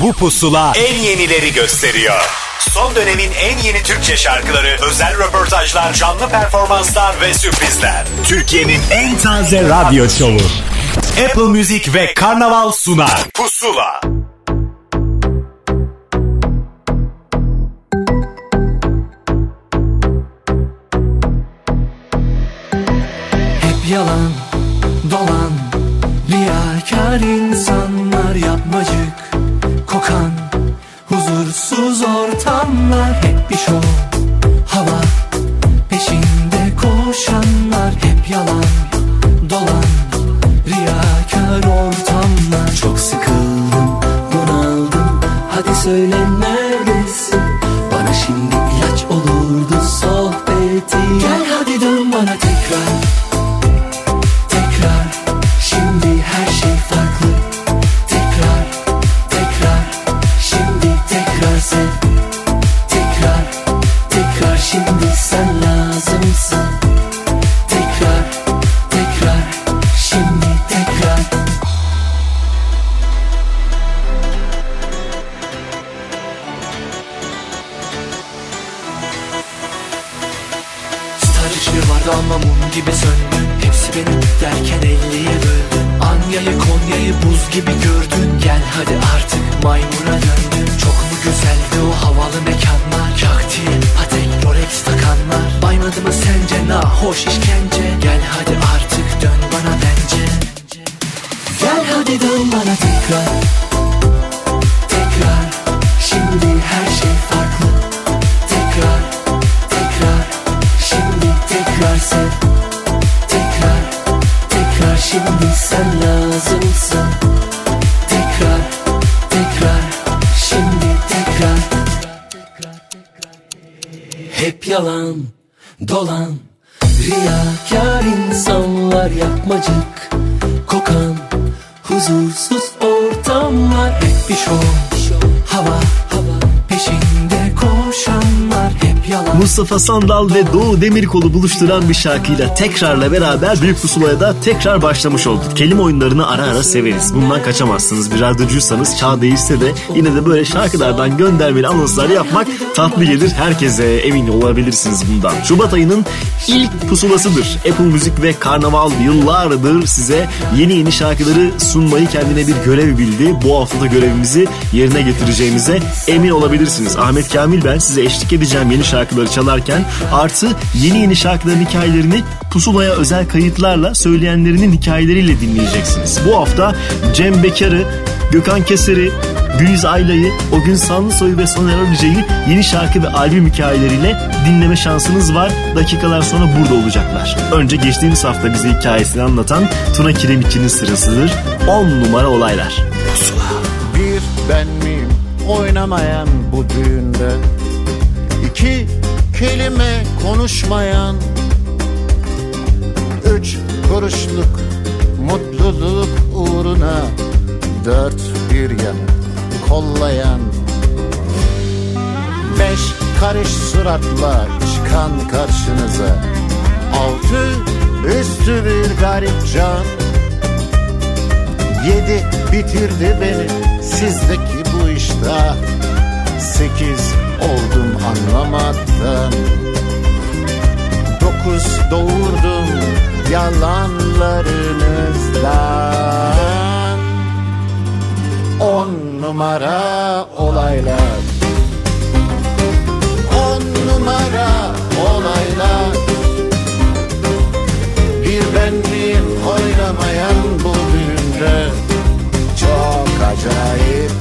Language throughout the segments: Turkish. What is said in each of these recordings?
Bu pusula en yenileri gösteriyor. Son dönemin en yeni Türkçe şarkıları, özel röportajlar, canlı performanslar ve sürprizler. Türkiye'nin en taze radyo şovu. Apple Music ve Karnaval sunar. Pusula. Hep yalan, dolan, riyakar insanlar yapmacık, kokan, huzursuz ortamlar hep bir şov, hava, peşinde koşanlar hep yalan, dolan, riyakar ortamlar. Çok sıkıldım, bunaldım, hadi söyle Mustafa Sandal ve Doğu Demirkol'u buluşturan bir şarkıyla tekrarla beraber Büyük Pusula'ya da tekrar başlamış olduk. Kelime oyunlarını ara ara severiz. Bundan kaçamazsınız. Bir radyocuysanız çağ değişse de yine de böyle şarkılardan göndermeli anonslar yapmak tatlı gelir. Herkese emin olabilirsiniz bundan. Şubat ayının ilk pusulasıdır. Apple Müzik ve Karnaval yıllardır size yeni yeni şarkıları sunmayı kendine bir görev bildi. Bu hafta görevimizi yerine getireceğimize emin olabilirsiniz. Ahmet Kamil ben size eşlik edeceğim yeni şarkıları çalarken artı yeni yeni şarkıların hikayelerini pusulaya özel kayıtlarla söyleyenlerinin hikayeleriyle dinleyeceksiniz. Bu hafta Cem Bekar'ı, Gökhan Keser'i, Güliz Ayla'yı, O Gün Sanlısoy'u ve Soner Arıcı'yı yeni şarkı ve albüm hikayeleriyle dinleme şansınız var. Dakikalar sonra burada olacaklar. Önce geçtiğimiz hafta bize hikayesini anlatan Tuna Kiremitçi'nin sırasıdır. 10 numara olaylar. Bir ben miyim oynamayan bu düğünde İki kelime konuşmayan Üç kuruşluk mutluluk uğruna Dört bir yanı kollayan Beş karış suratla çıkan karşınıza. Altı üstü bir garip can. Yedi bitirdi beni sizdeki bu işte Sekiz oldum anlamaktan. Dokuz doğurdum yalanlarınızdan. On numara olaylar. On numara olaylar. Bir benliğim oynamayan bu düğünde Çok acayip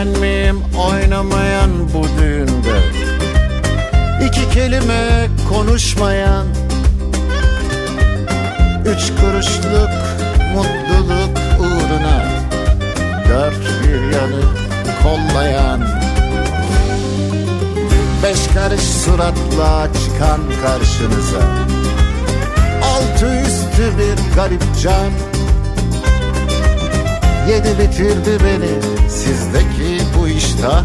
ben miyim oynamayan bu düğünde? İki kelime konuşmayan Üç kuruşluk mutluluk uğruna Dört bir yanı kollayan Beş karış suratla çıkan karşınıza Altı üstü bir garip can Yedi bitirdi beni sizdeki bu iştah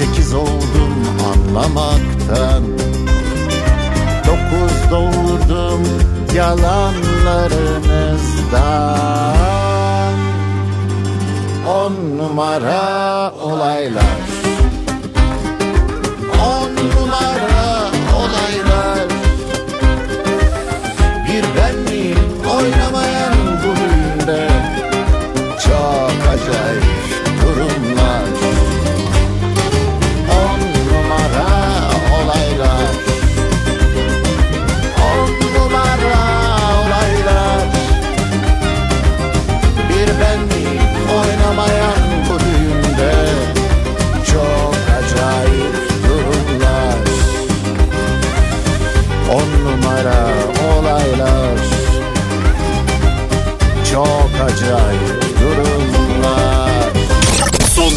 Sekiz oldum anlamaktan. Dokuz doldum yalanlarınızdan. On numara olaylar.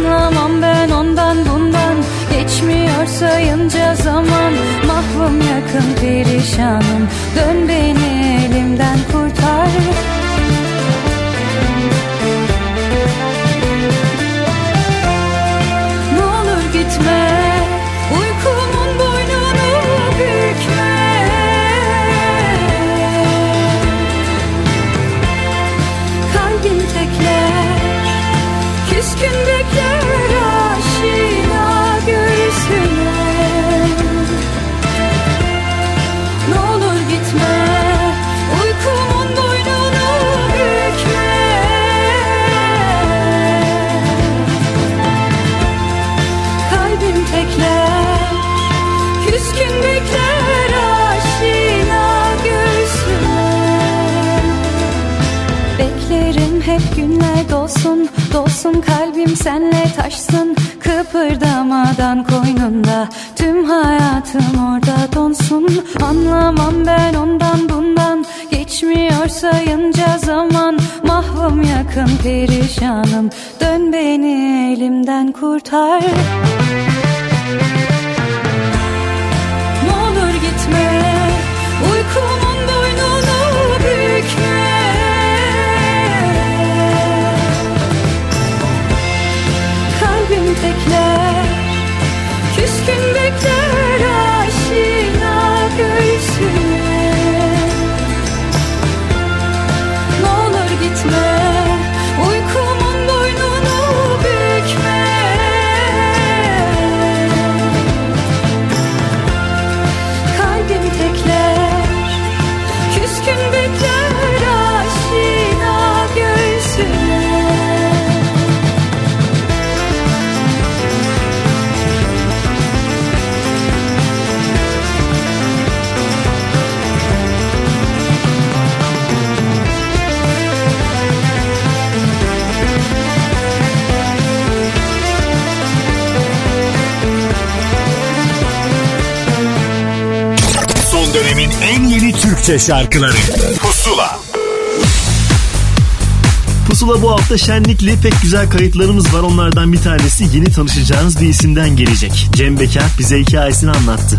Anlamam ben ondan bundan. Geçmiyor sayınca zaman. Mahvum yakın perişanım. Dön beni olsun kalbim senle taşsın Kıpırdamadan koynunda. Tüm hayatım orada donsun. Anlamam ben ondan bundan. Geçmiyor sayınca zaman. Mahvum yakın perişanım. Dön beni elimden kurtar. Müzik Türkçe şarkıları Pusula Pusula bu hafta şenlikli pek güzel kayıtlarımız var. Onlardan bir tanesi yeni tanışacağınız bir isimden gelecek. Cem Bekar bize hikayesini anlattı.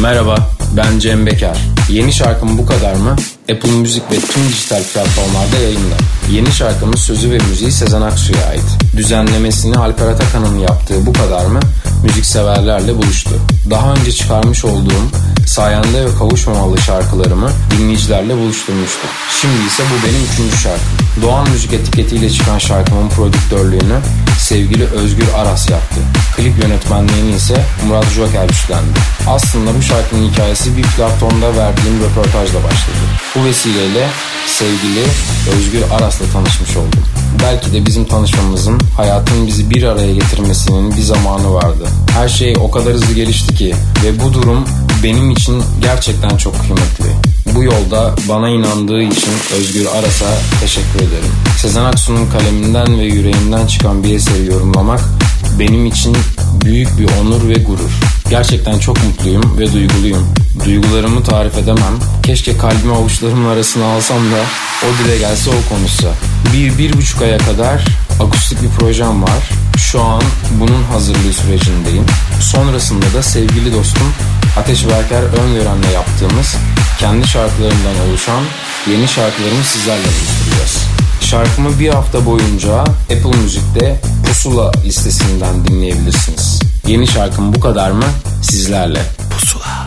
Merhaba, ben Cem Bekar. Yeni şarkım bu kadar mı? Apple Müzik ve tüm dijital platformlarda yayında. Yeni şarkımın sözü ve müziği Sezen Aksu'ya ait. Düzenlemesini Alper Atakan'ın yaptığı bu kadar mı? Müzikseverlerle buluştu. Daha önce çıkarmış olduğum Sayende ve Kavuşmamalı şarkılarımı dinleyicilerle buluşturmuştu. Şimdi ise bu benim üçüncü şarkım. Doğan Müzik etiketiyle çıkan şarkımın prodüktörlüğünü sevgili Özgür Aras yaptı. Klip yönetmenliğini ise Murat Joker üstlendi. Aslında bu şarkının hikayesi bir platformda verdiğim röportajla başladı. Bu vesileyle sevgili Özgür Aras'la tanışmış oldum. Belki de bizim tanışmamızın hayatın bizi bir araya getirmesinin bir zamanı vardı. Her şey o kadar hızlı gelişti ki ve bu durum benim için gerçekten çok kıymetli. Bu yolda bana inandığı için Özgür Aras'a teşekkür ederim. Sezen Aksu'nun kaleminden ve yüreğinden çıkan bir eseri yorumlamak benim için büyük bir onur ve gurur. Gerçekten çok mutluyum ve duyguluyum. Duygularımı tarif edemem. Keşke kalbimi avuçlarımın arasına alsam da o dile gelse o konuşsa. Bir, bir buçuk aya kadar akustik bir projem var. Şu an bunun hazırlığı sürecindeyim. Sonrasında da sevgili dostum Ateş Berker Öngören'le yaptığımız kendi şarkılarımdan oluşan yeni şarkılarımı sizlerle buluşturacağız. Şarkımı bir hafta boyunca Apple Müzik'te Pusula listesinden dinleyebilirsiniz. Yeni şarkım bu kadar mı? Sizlerle. Pusula.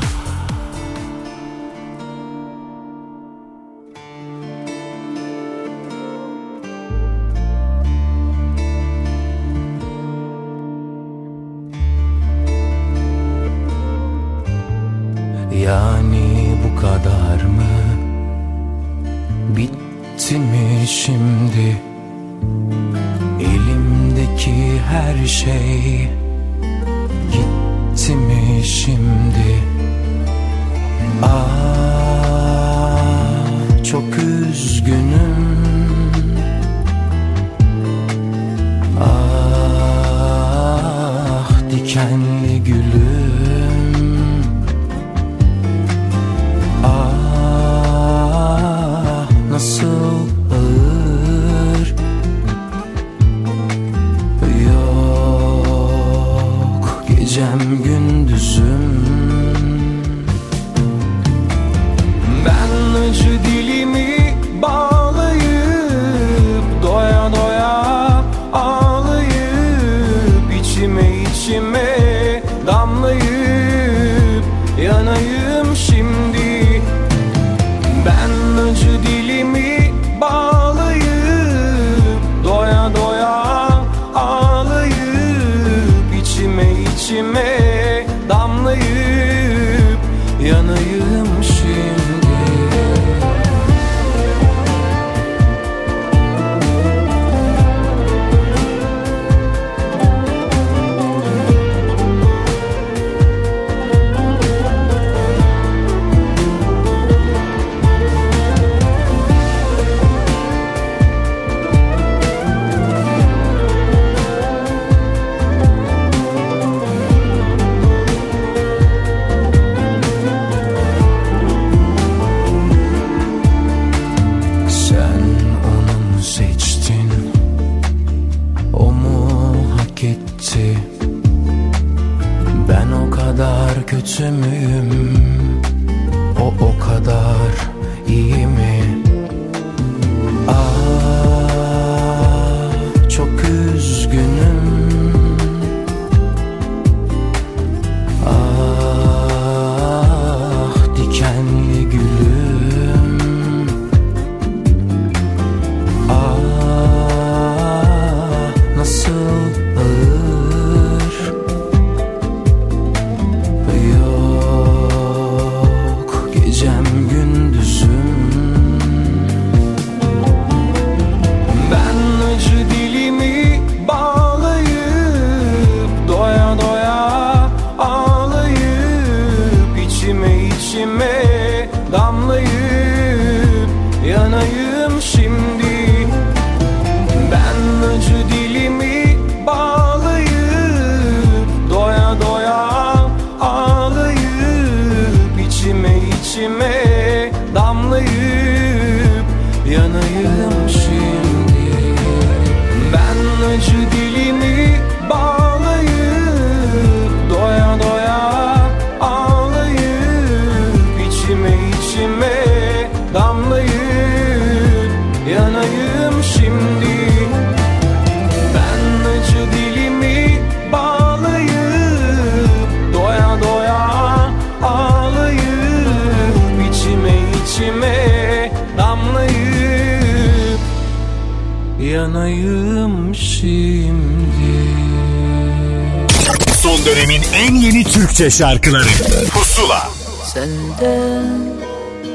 Dönemin en yeni Türkçe şarkıları. Pusula. Senden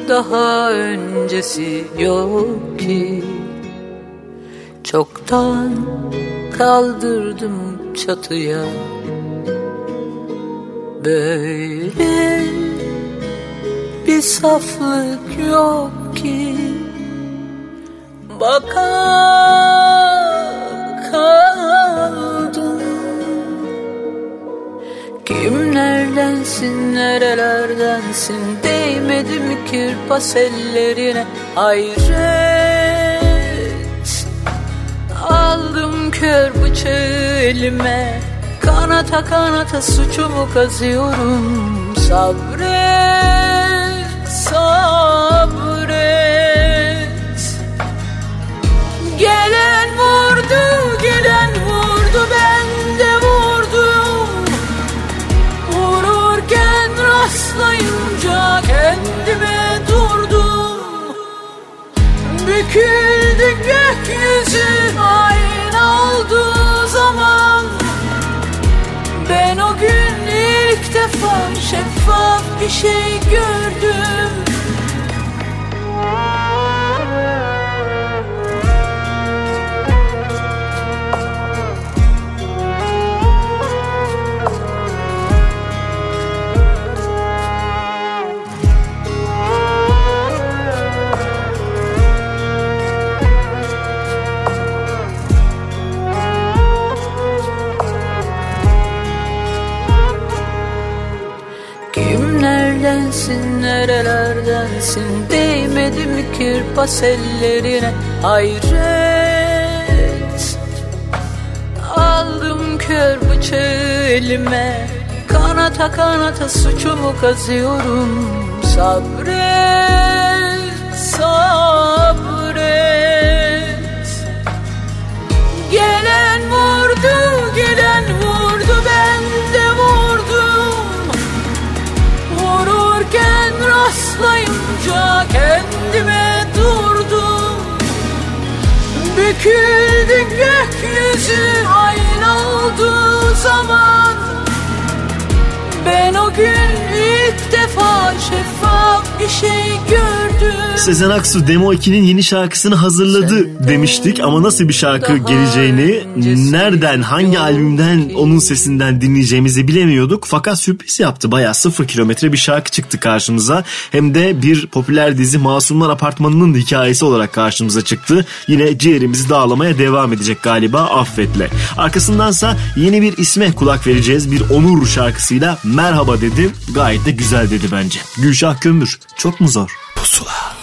daha öncesi yok ki. Çoktan kaldırdım çatıya. Böyle bir saflık yok ki. Baka kaldım Kimlerdensin nerelerdensin? Değmedim kirpas ellerine? Hayret! Aldım kör bıçağı elime. Kanata kanata suçumu kazıyorum. Sabret Sabret. Gelen vurdu gelen Büküldü gökyüzü aynı olduğu zaman. Ben o gün ilk defa şeffaf bir şey gördüm Nerelerdensin? Değmedim kirpas ellerine? Hayret Aldım kör bıçağı elime. Kanata kanata suçumu kazıyorum. Sabret Sabret. Gelen vurdu gelen vurdu rastlayınca kendime durdum. Büküldü gökyüzü aynı olduğu zaman. Ben o gün ilk defa gördüm Sezen Aksu Demo 2'nin yeni şarkısını hazırladı demiştik ama nasıl bir şarkı geleceğini, nereden, hangi albümden, onun sesinden dinleyeceğimizi bilemiyorduk. Fakat sürpriz yaptı. Bayağı sıfır kilometre bir şarkı çıktı karşımıza. Hem de bir popüler dizi Masumlar Apartmanı'nın hikayesi olarak karşımıza çıktı. Yine ciğerimizi dağlamaya devam edecek galiba affetle. Arkasındansa yeni bir isme kulak vereceğiz. Bir Onur şarkısıyla merhaba dedi. Gayet de güzel dedi bence. Gülşah Kömür. Çok mu zor? Pusula.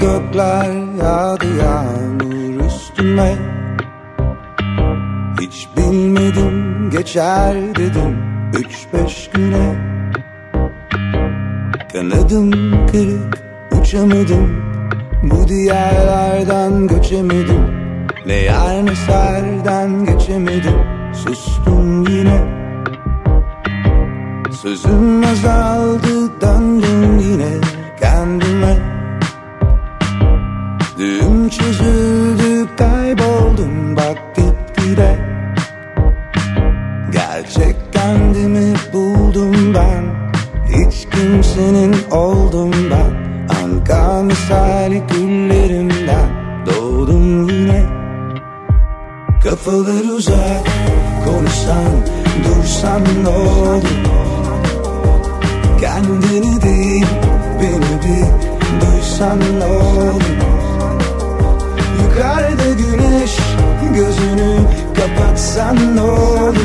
Gökler yağdı yağmur üstüme. Hiç bilmedim geçer dedim üç beş güne. Kanadım kırık uçamadım. Bu diyarlardan göçemedim. Ne yer ne serden geçemedim. Sustum yine. Sözüm azaldı döndüm yine kimsenin oldum ben. Anka misali güllerimden Doğdum yine. Kafalar uzak Konuşsan dursan ne olur? Kendini değil beni bir duysan ne olur? Yukarıda güneş gözünü kapatsan ne olur?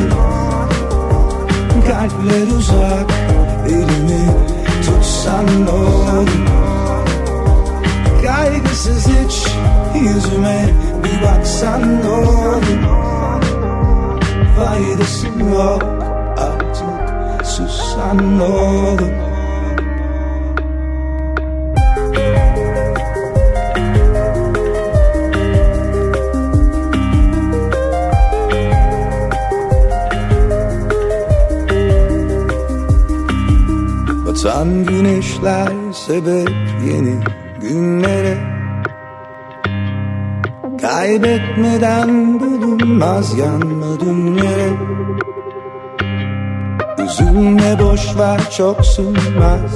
Kalpler uzak elimi tutsan ne Kaygısız hiç yüzüme bir baksan ne olur. Faydası yok artık sussan ne Batan güneşler sebep yeni günlere. Kaybetmeden bulunmaz yanmadın yere. Üzülme boş ver çok sürmez.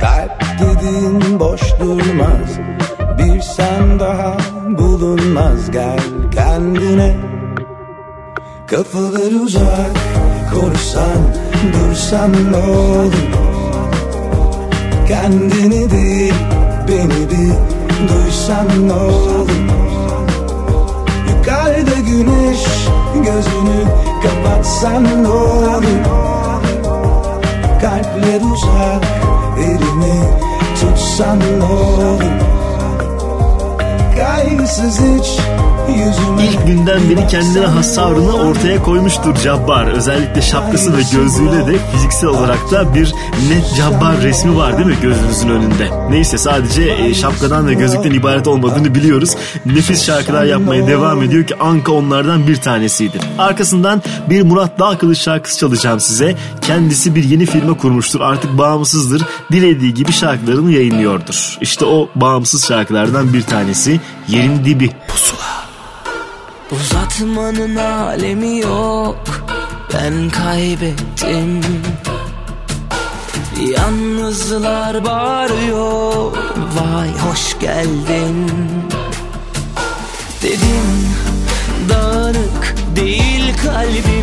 Kalp dediğin boş durmaz. Bir sen daha bulunmaz. Gel kendine. Kafalar uzak konuşsan dursan ne olur Kendini değil beni bir duysan ne olur? Yukarıda güneş gözünü kapatsan ne olur? Kalpler uzak elimi tutsan ne olur İlk günden beri kendine has tavrını ortaya koymuştur Cabbar. Özellikle şapkası ve gözlüğüyle de fiziksel olarak da bir net Cabbar resmi var değil mi gözünüzün önünde? Neyse sadece e, şapkadan ve gözlükten ibaret olmadığını biliyoruz. Nefis şarkılar yapmaya devam ediyor ki Anka onlardan bir tanesiydi. Arkasından bir Murat Dağkılıç şarkısı çalacağım size. Kendisi bir yeni firma kurmuştur. Artık bağımsızdır. Dilediği gibi şarkılarını yayınlıyordur. İşte o bağımsız şarkılardan bir tanesi Yerin Dibi. Pusula. Uzatmanın alemi yok. Ben kaybettim. Yalnızlar bağırıyor. Vay hoş geldin. Dedim dağınık değil kalbim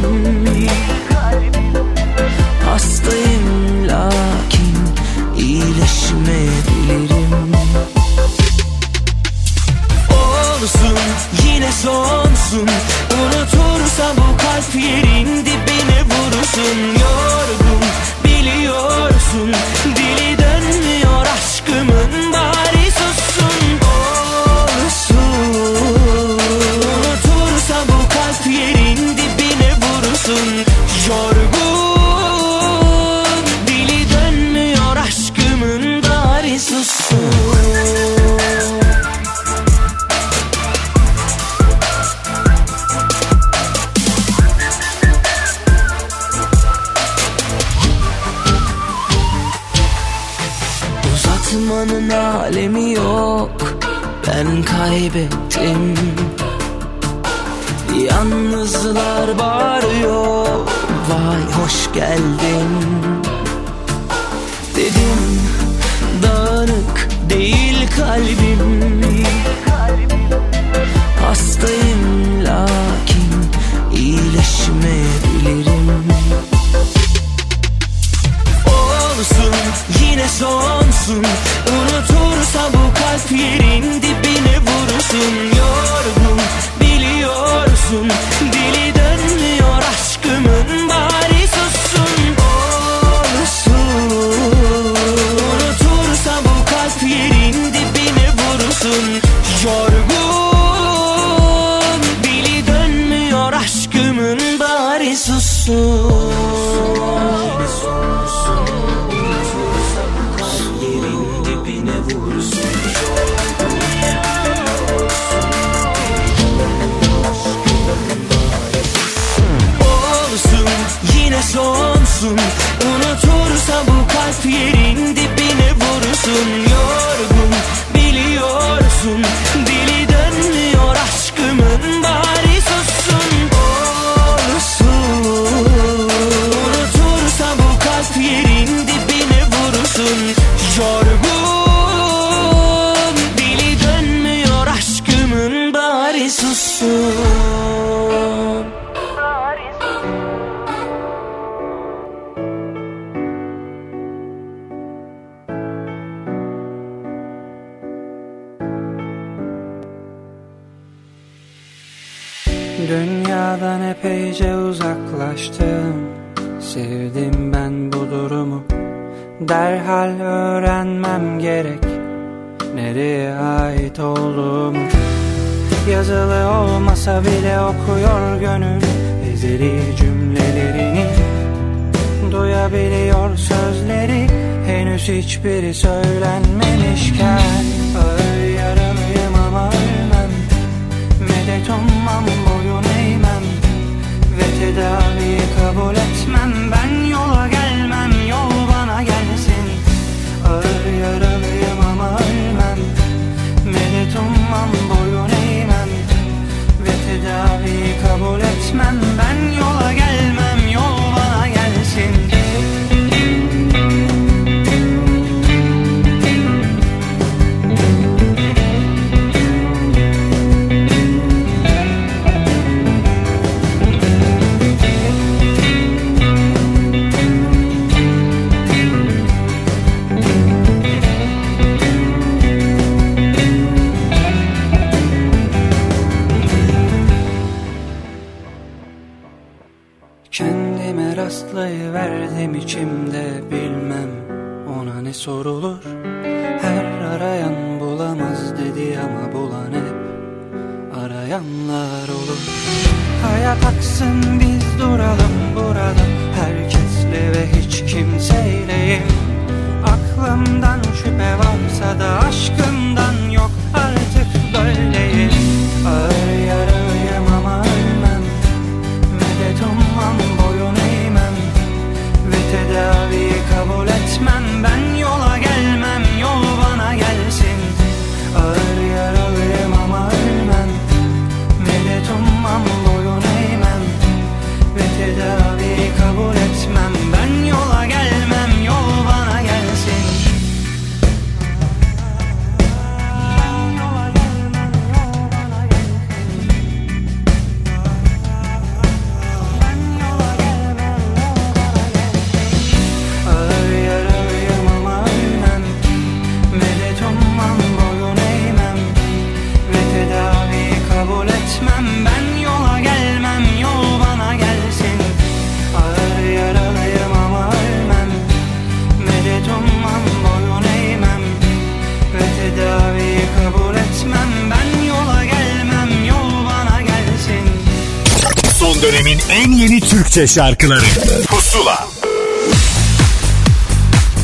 Türkçe şarkıları Pusula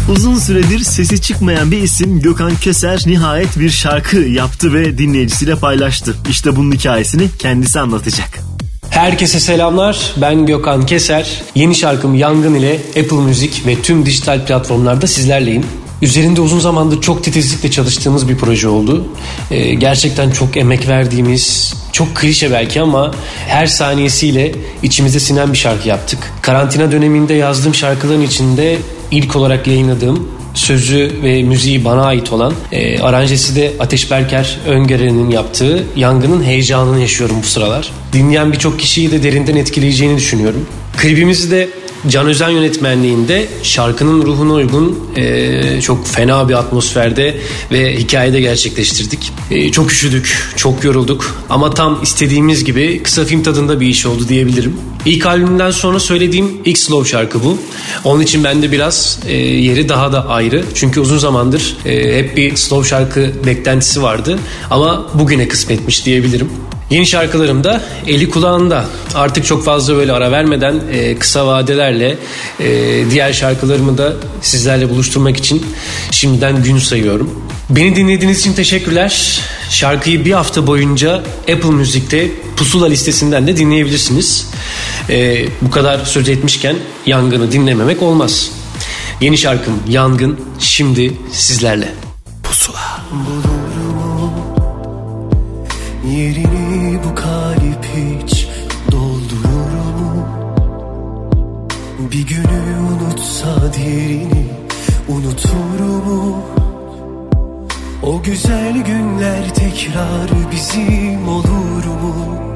Uzun süredir sesi çıkmayan bir isim Gökhan Keser nihayet bir şarkı yaptı ve dinleyicisiyle paylaştı. İşte bunun hikayesini kendisi anlatacak. Herkese selamlar. Ben Gökhan Keser. Yeni şarkım Yangın ile Apple Müzik ve tüm dijital platformlarda sizlerleyim. Üzerinde uzun zamandır çok titizlikle çalıştığımız bir proje oldu. Ee, gerçekten çok emek verdiğimiz, çok klişe belki ama her saniyesiyle içimize sinen bir şarkı yaptık. Karantina döneminde yazdığım şarkıların içinde ilk olarak yayınladığım sözü ve müziği bana ait olan e, aranjesi de Ateş Berker Öngören'in yaptığı Yangının heyecanını yaşıyorum bu sıralar. Dinleyen birçok kişiyi de derinden etkileyeceğini düşünüyorum. Klibimizi de Can Özen yönetmenliğinde şarkının ruhuna uygun e, çok fena bir atmosferde ve hikayede gerçekleştirdik. E, çok üşüdük, çok yorulduk ama tam istediğimiz gibi kısa film tadında bir iş oldu diyebilirim. İlk albümden sonra söylediğim ilk slow şarkı bu. Onun için bende biraz e, yeri daha da ayrı. Çünkü uzun zamandır e, hep bir slow şarkı beklentisi vardı ama bugüne kısmetmiş diyebilirim. Yeni şarkılarım da eli kulağında. Artık çok fazla böyle ara vermeden e, kısa vadelerle e, diğer şarkılarımı da sizlerle buluşturmak için şimdiden gün sayıyorum. Beni dinlediğiniz için teşekkürler. Şarkıyı bir hafta boyunca Apple Müzik'te Pusula listesinden de dinleyebilirsiniz. E, bu kadar söz etmişken Yangın'ı dinlememek olmaz. Yeni şarkım Yangın şimdi sizlerle. Pusula. Yerini Bir günü unutsa diğerini unutur mu? O güzel günler tekrar bizim olur mu?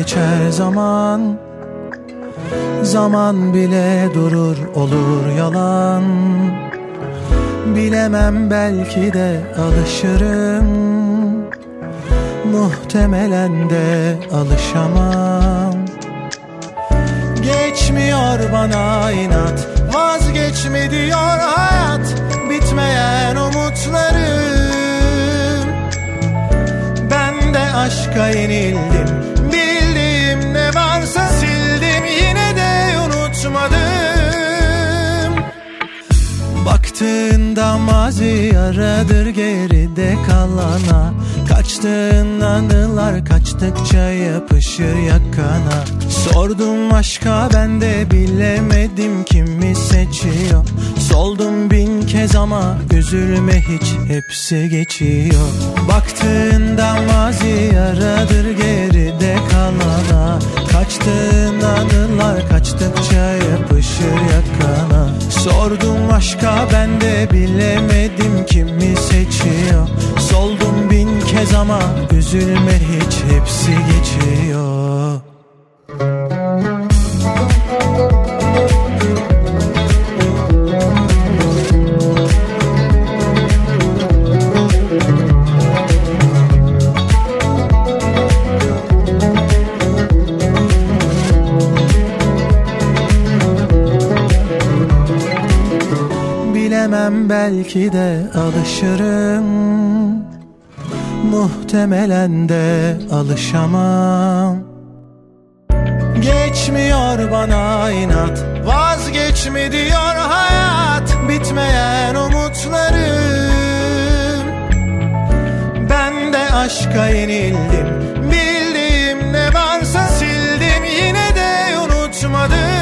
Geçer zaman Zaman bile durur olur yalan. Bilemem belki de alışırım Muhtemelen de alışamam. Geçmiyor bana inat Vazgeçme diyor hayat Bitmeyen umutlarım. Ben de aşka yenildim Baktığında mazi aradır geride kalana. Kaçtığın anılar kaçtıkça yapışır yakana. Sordum aşka ben de bilemedim kimi seçiyor. Soldum bin kez ama üzülme hiç hepsi geçiyor. Baktığında mazi aradır geride kalana Kaçtığın anılar kaçtıkça yapışır yakana. Sordum aşka ben de bilemedim kimi seçiyor. Soldum bin kez ama üzülme hiç hepsi geçiyor Bilemem belki de alışırım. Muhtemelen de alışamam. Geçmiyor bana inat Vazgeçme diyor hayat. Bitmeyen umutlarım. Ben de aşka yenildim Bildiğim ne varsa sildim. Yine de unutmadım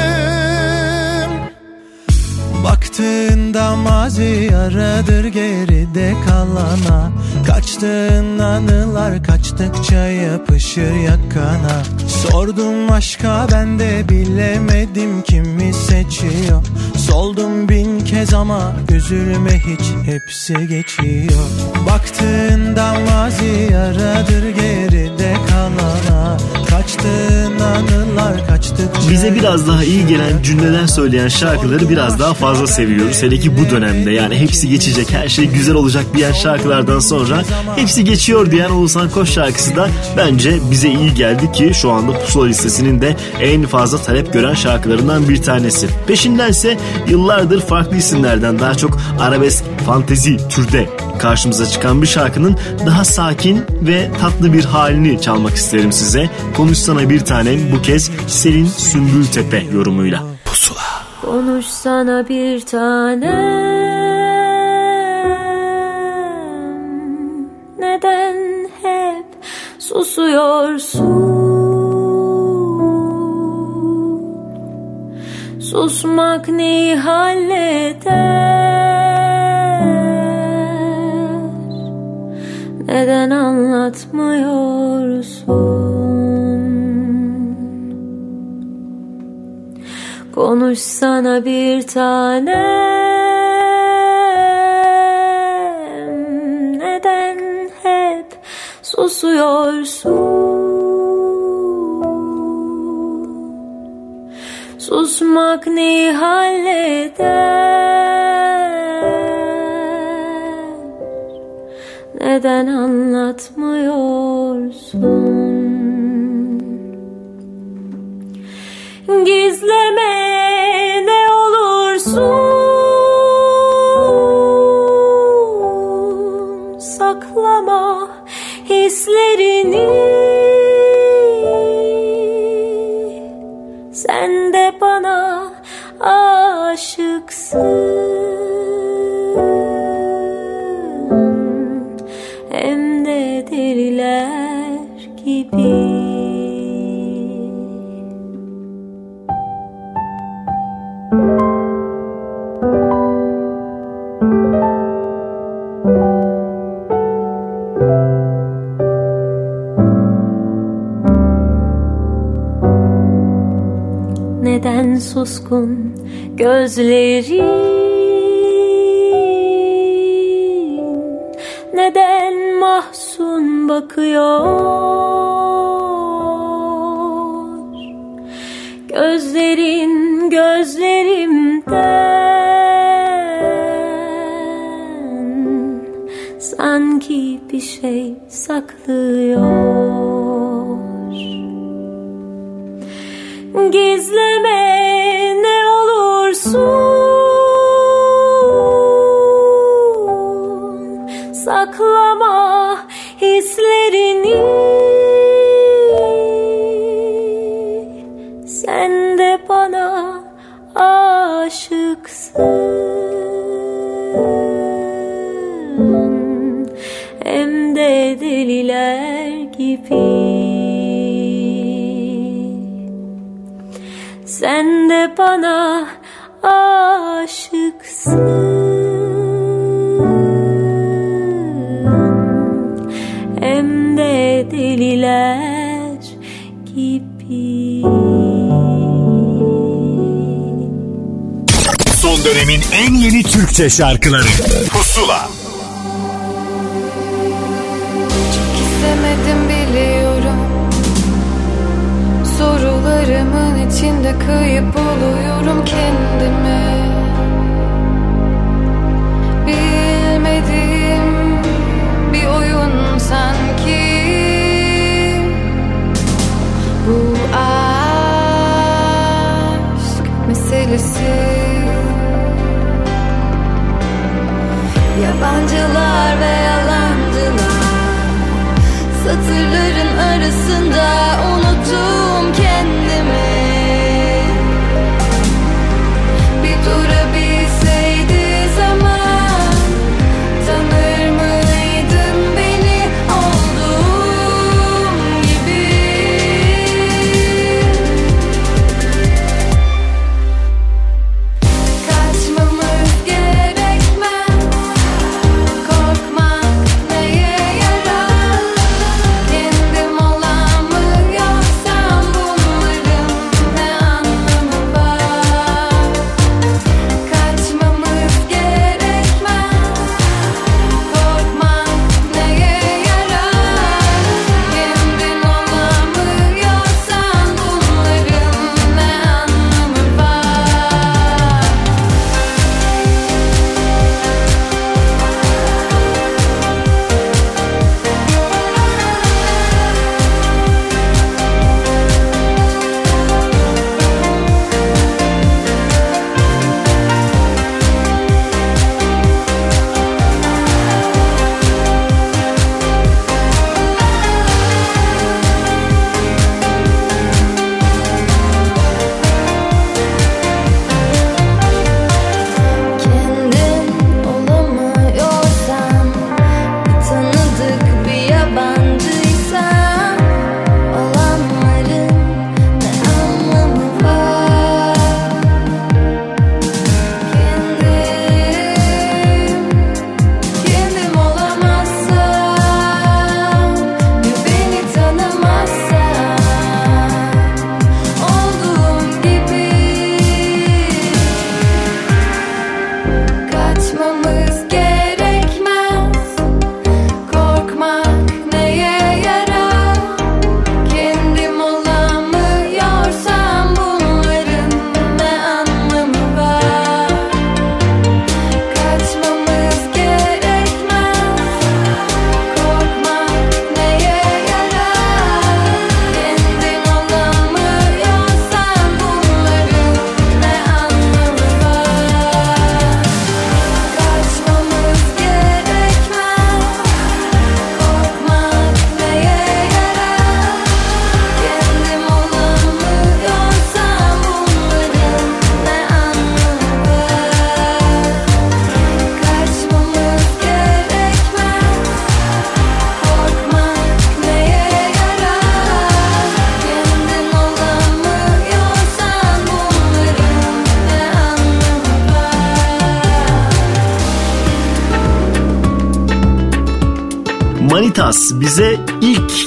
Baktığında mazi aradır geride kalana. Kaçtığın anılar kaçtıkça yapışır yakana. Sordum aşka ben de bilemedim kimi seçiyor. Soldum bin kez ama üzülme hiç hepsi geçiyor. Baktığında mazi aradır geride kalana Kaçtığın anılar kaçtıkça Bize biraz daha iyi gelen cümleler söyleyen şarkıları biraz daha fazla seviyoruz. Hele ki bu dönemde yani hepsi geçecek, her şey güzel olacak diyen şarkılardan sonra hepsi geçiyor diyen Oğuzhan Koç şarkısı da bence bize iyi geldi ki şu anda Pusula listesinin de en fazla talep gören şarkılarından bir tanesi. Peşindense yıllardır farklı isimlerden daha çok arabesk, fantezi türde karşımıza çıkan bir şarkının daha sakin ve tatlı bir halini çalmak isterim size. Konuşsana bir tanem bu kez Selin Sümbültepe yorumuyla. Pusula. Konuşsana bir tanem Neden hep susuyorsun Susmak neyi halleder Neden anlatmıyorsun? Konuşsana bir tanem. Neden hep susuyorsun? Susmak neyi halleder Neden anlatmıyorsun? Gizleme ne olursun? Saklama hislerini suskun gözlerin Neden mahzun bakıyor? Gözlerin gözlerimden Sanki bir şey saklı bana aşıksın. Hem de deliler gibi. Son dönemin en yeni Türkçe şarkıları. Pusula Sorularımın içinde kayıp buluyorum kendimi Bilmediğim bir oyun sanki. Bu aşk meselesi. Yabancılar ve yalancılar. Satırların arasında unuttum kendimi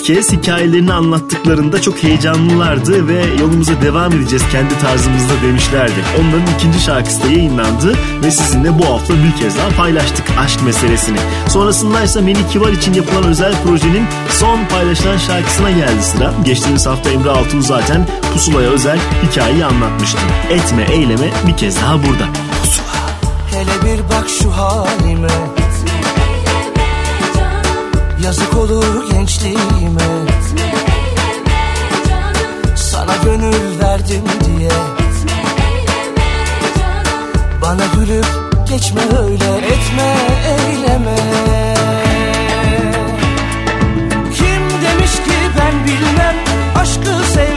kez hikayelerini anlattıklarında çok heyecanlılardı ve yolumuza devam edeceğiz kendi tarzımızda demişlerdi. Onların ikinci şarkısı da yayınlandı ve sizinle bu hafta bir kez daha paylaştık aşk meselesini. Sonrasında ise Melih Kivar için yapılan özel projenin son paylaşılan şarkısına geldi sıra. Geçtiğimiz hafta Emre Altun zaten Pusula'ya özel hikayeyi anlatmıştı. Etme eyleme bir kez daha burada. Hele bir bak şu halime Yazık olur gençliğime. Etme, eyleme, Sana gönül verdim diye. Etme, eyleme, Bana gülüp geçme öyle. Etme eyleme. Kim demiş ki ben bilmem. Aşkı sev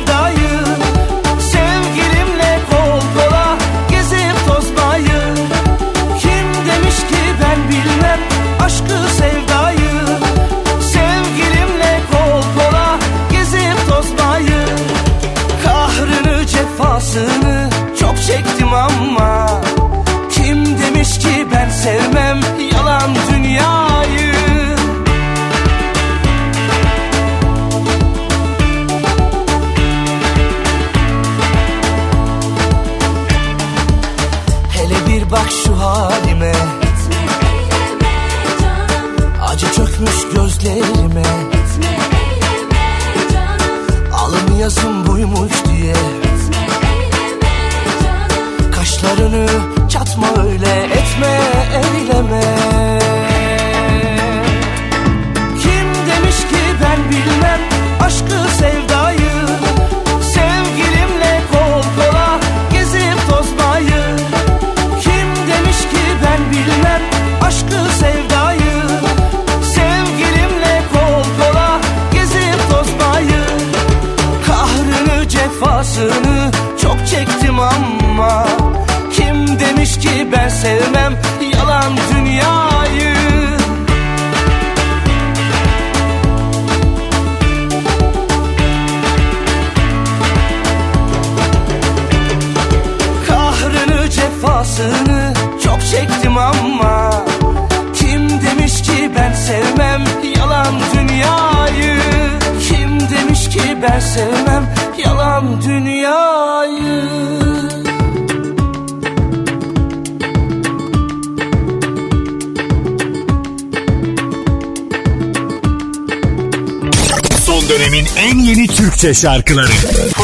Türkçe şarkıları.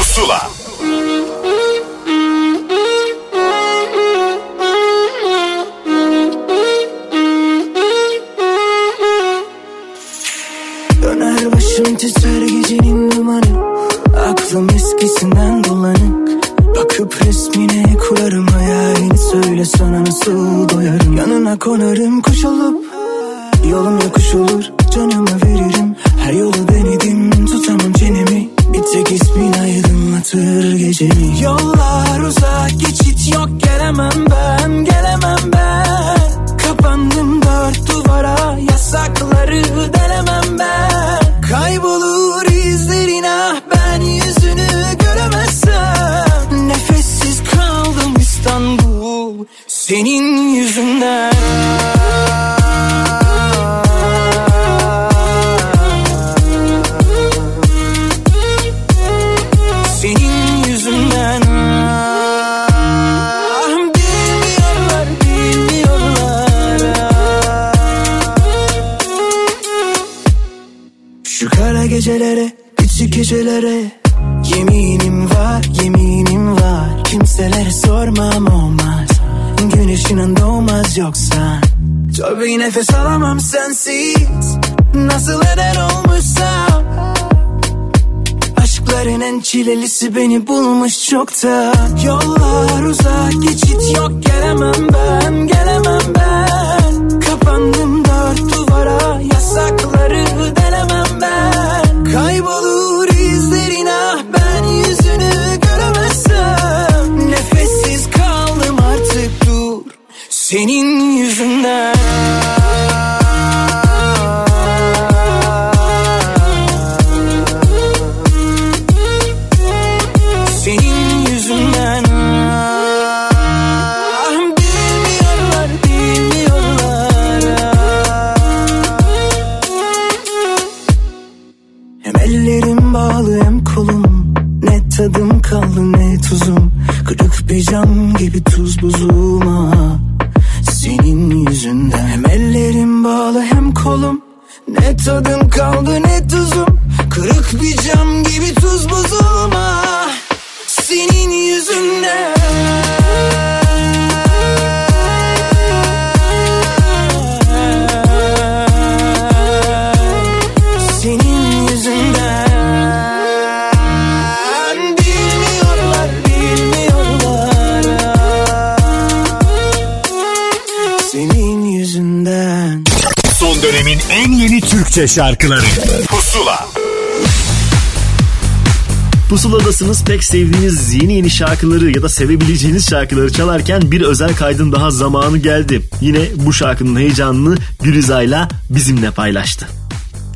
beni bulmuş çoktan Türkçe şarkıları Pusula Pusuladasınız pek sevdiğiniz yeni yeni şarkıları ya da sevebileceğiniz şarkıları çalarken bir özel kaydın daha zamanı geldi. Yine bu şarkının heyecanını Gülizay'la bizimle paylaştı.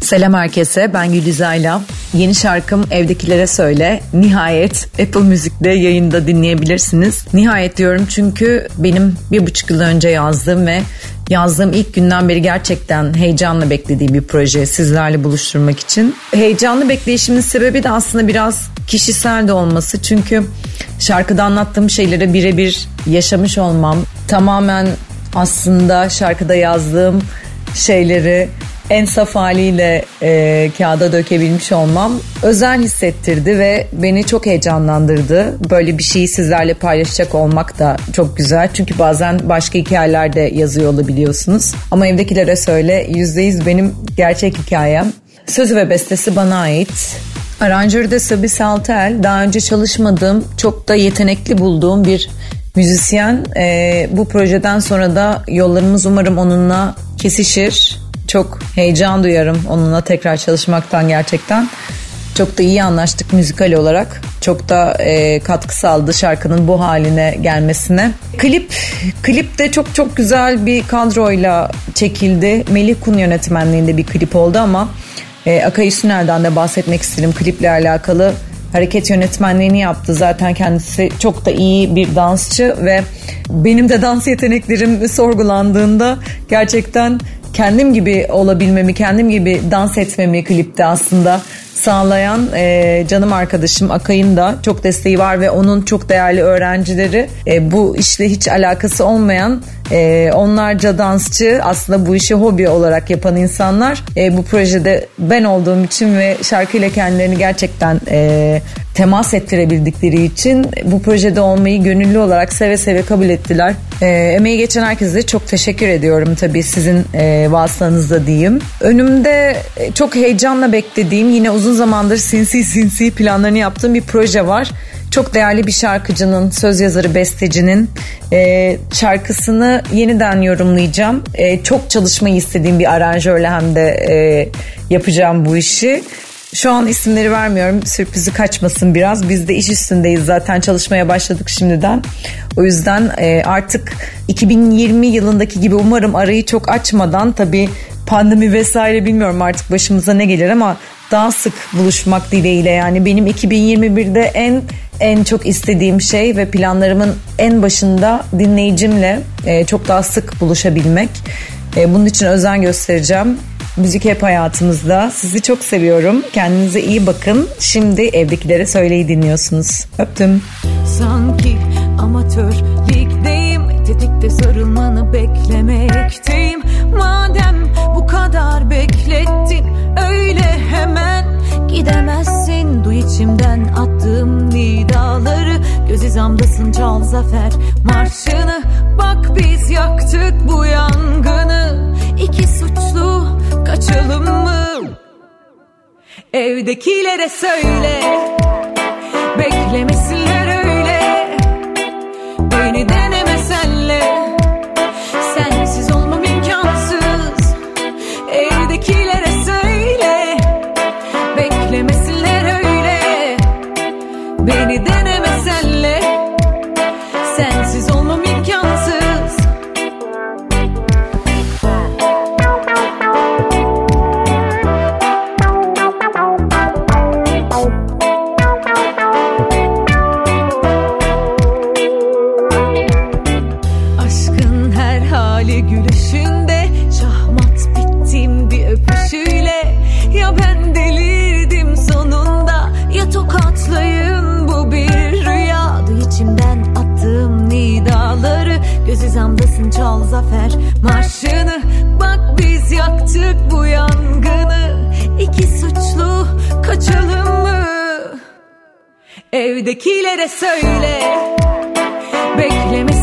Selam herkese ben Gülizayla. Yeni şarkım Evdekilere Söyle. Nihayet Apple Müzik'te yayında dinleyebilirsiniz. Nihayet diyorum çünkü benim bir buçuk yıl önce yazdığım ve yazdığım ilk günden beri gerçekten heyecanla beklediğim bir proje sizlerle buluşturmak için. Heyecanlı bekleyişimin sebebi de aslında biraz kişisel de olması. Çünkü şarkıda anlattığım şeyleri birebir yaşamış olmam tamamen aslında şarkıda yazdığım şeyleri en saf haliyle e, kağıda dökebilmiş olmam özel hissettirdi ve beni çok heyecanlandırdı. Böyle bir şeyi sizlerle paylaşacak olmak da çok güzel. Çünkü bazen başka hikayeler de yazıyor olabiliyorsunuz. Ama evdekilere söyle %100 benim gerçek hikayem. Sözü ve bestesi bana ait. Aranjörü de Sabi Saltel. Daha önce çalışmadığım, çok da yetenekli bulduğum bir müzisyen. E, bu projeden sonra da yollarımız umarım onunla kesişir. Çok heyecan duyarım onunla tekrar çalışmaktan gerçekten. Çok da iyi anlaştık müzikal olarak. Çok da e, katkı sağladı şarkının bu haline gelmesine. Klip klip de çok çok güzel bir kadroyla çekildi. Melih Kun yönetmenliğinde bir klip oldu ama e, Akay Üstüner'den de bahsetmek istedim kliple alakalı. Hareket yönetmenliğini yaptı. Zaten kendisi çok da iyi bir dansçı ve benim de dans yeteneklerim sorgulandığında gerçekten kendim gibi olabilmemi, kendim gibi dans etmemi klipte aslında sağlayan e, canım arkadaşım Akay'ın da çok desteği var ve onun çok değerli öğrencileri e, bu işle hiç alakası olmayan e, onlarca dansçı aslında bu işi hobi olarak yapan insanlar e, bu projede ben olduğum için ve şarkıyla kendilerini gerçekten e, temas ettirebildikleri için bu projede olmayı gönüllü olarak seve seve kabul ettiler. E, emeği geçen herkese çok teşekkür ediyorum tabii sizin e, vasıtanızda diyeyim. Önümde e, çok heyecanla beklediğim yine uzun zamandır sinsi sinsi planlarını yaptığım bir proje var. Çok değerli bir şarkıcının, söz yazarı, bestecinin e, şarkısını yeniden yorumlayacağım. E, çok çalışmayı istediğim bir aranjörle hem de e, yapacağım bu işi. Şu an isimleri vermiyorum. Sürprizi kaçmasın biraz. Biz de iş üstündeyiz zaten çalışmaya başladık şimdiden. O yüzden e, artık 2020 yılındaki gibi umarım arayı çok açmadan tabii pandemi vesaire bilmiyorum artık başımıza ne gelir ama daha sık buluşmak dileğiyle yani benim 2021'de en en çok istediğim şey ve planlarımın en başında dinleyicimle e, çok daha sık buluşabilmek. E, bunun için özen göstereceğim. Müzik hep hayatımızda. Sizi çok seviyorum. Kendinize iyi bakın. Şimdi evdekilere söyleyi dinliyorsunuz. Öptüm. Sanki amatör ligdeyim Tetikte sarılmanı beklemekteyim Madem bu kadar beklettin Öyle hemen gidemezsin Duy içimden attığım nidaları Göz hizamdasın çal zafer marşını Bak biz yaktık bu yangını İki suçlu kaçalım mı? Evdekilere söyle Beklemesinler Evdekilere söyle. Beklemesinler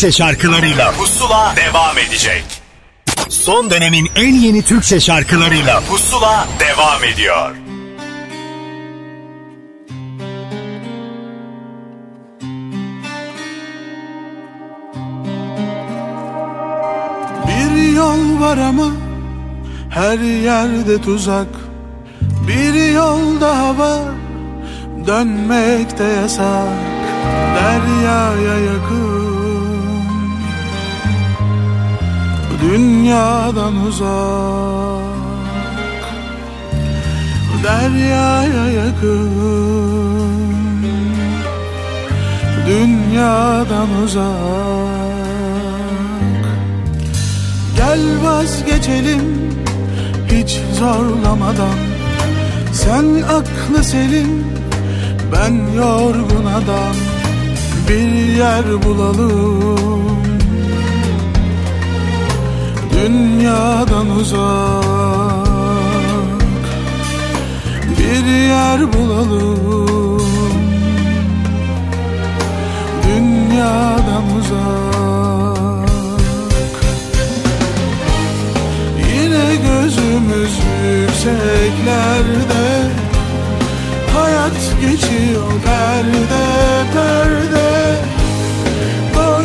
Türkçe şarkılarıyla Pusula devam edecek. Son dönemin en yeni Türkçe şarkılarıyla Pusula devam ediyor. Bir yol var ama her yerde tuzak Bir yol daha var dönmekte yasak Deryaya yakın Dünyadan uzak Deryaya yakın. Dünyadan uzak. Gel vazgeçelim hiç zorlamadan. Sen aklı selim ben yorgun adam. Bir yer bulalım Dünyadan uzak Bir yer bulalım. Dünyadan uzak. Yine gözümüz yükseklerde. Hayat geçiyor perde perde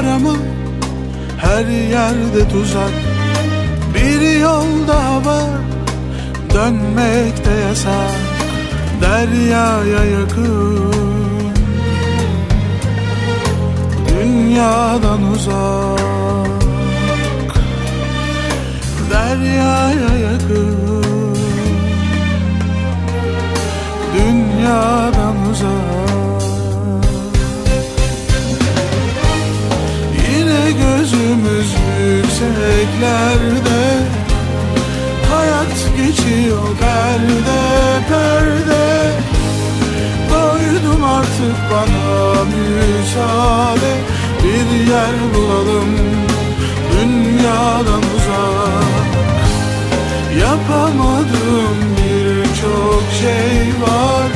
var ama her yerde tuzak. Bir yol daha var. Dönmekte yasak. Deryaya yakın. Dünyadan uzak. Deryaya yakın. Dünyadan uzak gözümüz yükseklerde. Hayat geçiyor perde perde. Doydum artık bana müsaade. Bir yer bulalım dünyadan uzak Yapamadığım birçok şey var.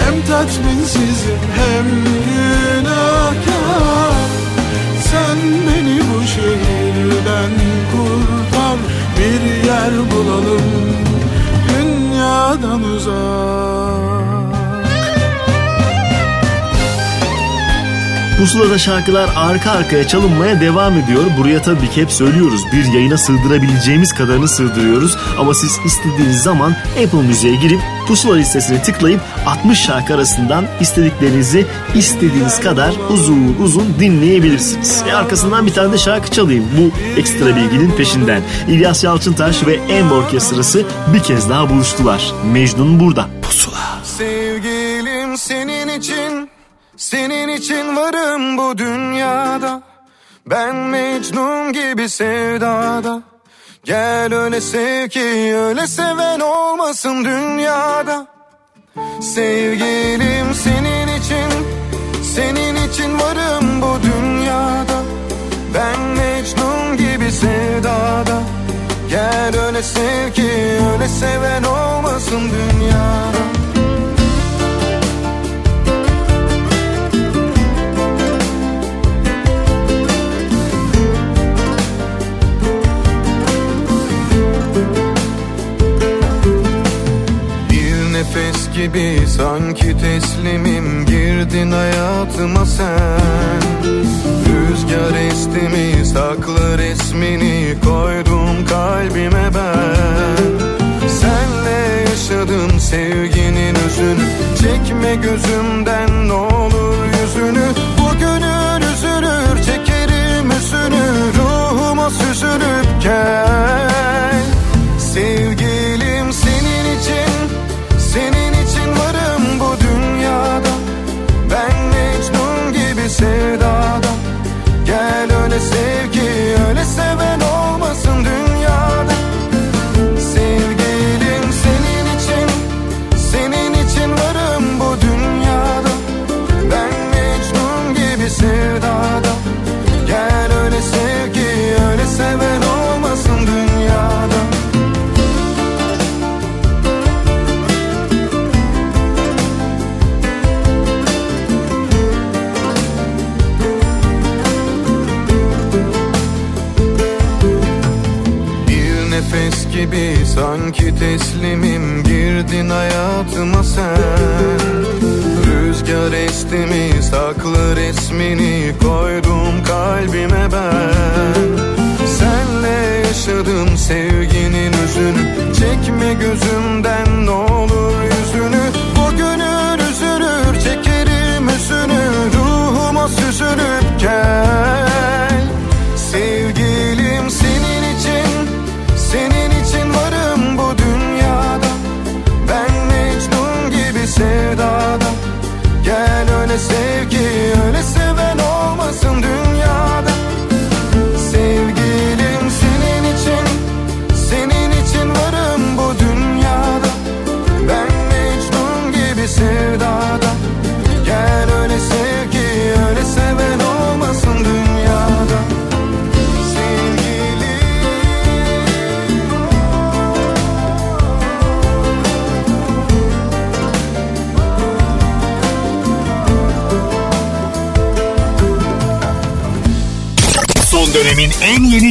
Hem tatminsizim hem günahkar Sen beni bu şehirden kurtar Bir yer bulalım. Dünyadan uzak Pusula'da şarkılar arka arkaya çalınmaya devam ediyor. Buraya tabii ki hep söylüyoruz. Bir yayına sığdırabileceğimiz kadarını sığdırıyoruz. Ama siz istediğiniz zaman Apple Müziğe girip Pusula listesine tıklayıp 60 şarkı arasından istediklerinizi istediğiniz kadar uzun uzun dinleyebilirsiniz. E arkasından bir tane de şarkı çalayım bu ekstra bilginin peşinden. İlyas Yalçıntaş ve Ember Orkestrası bir kez daha buluştular. Mecnun burada. İçin varım bu dünyada. Ben Mecnun gibi sevdada. Gel öyle sev ki öyle seven olmasın dünyada. Sevgilim senin için Senin için varım bu dünyada. Ben Mecnun gibi sevdada. Gel öyle sev ki öyle seven olmasın dünyada gibi sanki teslimim. Girdin hayatıma sen. Rüzgar esti mi saklı resmini koydum kalbime ben. Senle yaşadım sevginin özünü. Çekme gözümden ne olur yüzünü. Bugünün üzülür çekerim üzünü Ruhuma süzülüp gel. Sevgilim senin için Senin comecei teslimim girdin hayatıma sen. Rüzgar esti mi saklı resmini koydum kalbime ben. Senle yaşadım sevginin üzünü Çekme gözümden ne olur yüzünü. Bugünün üzülür çekerim üzünü Ruhuma süzülüp gel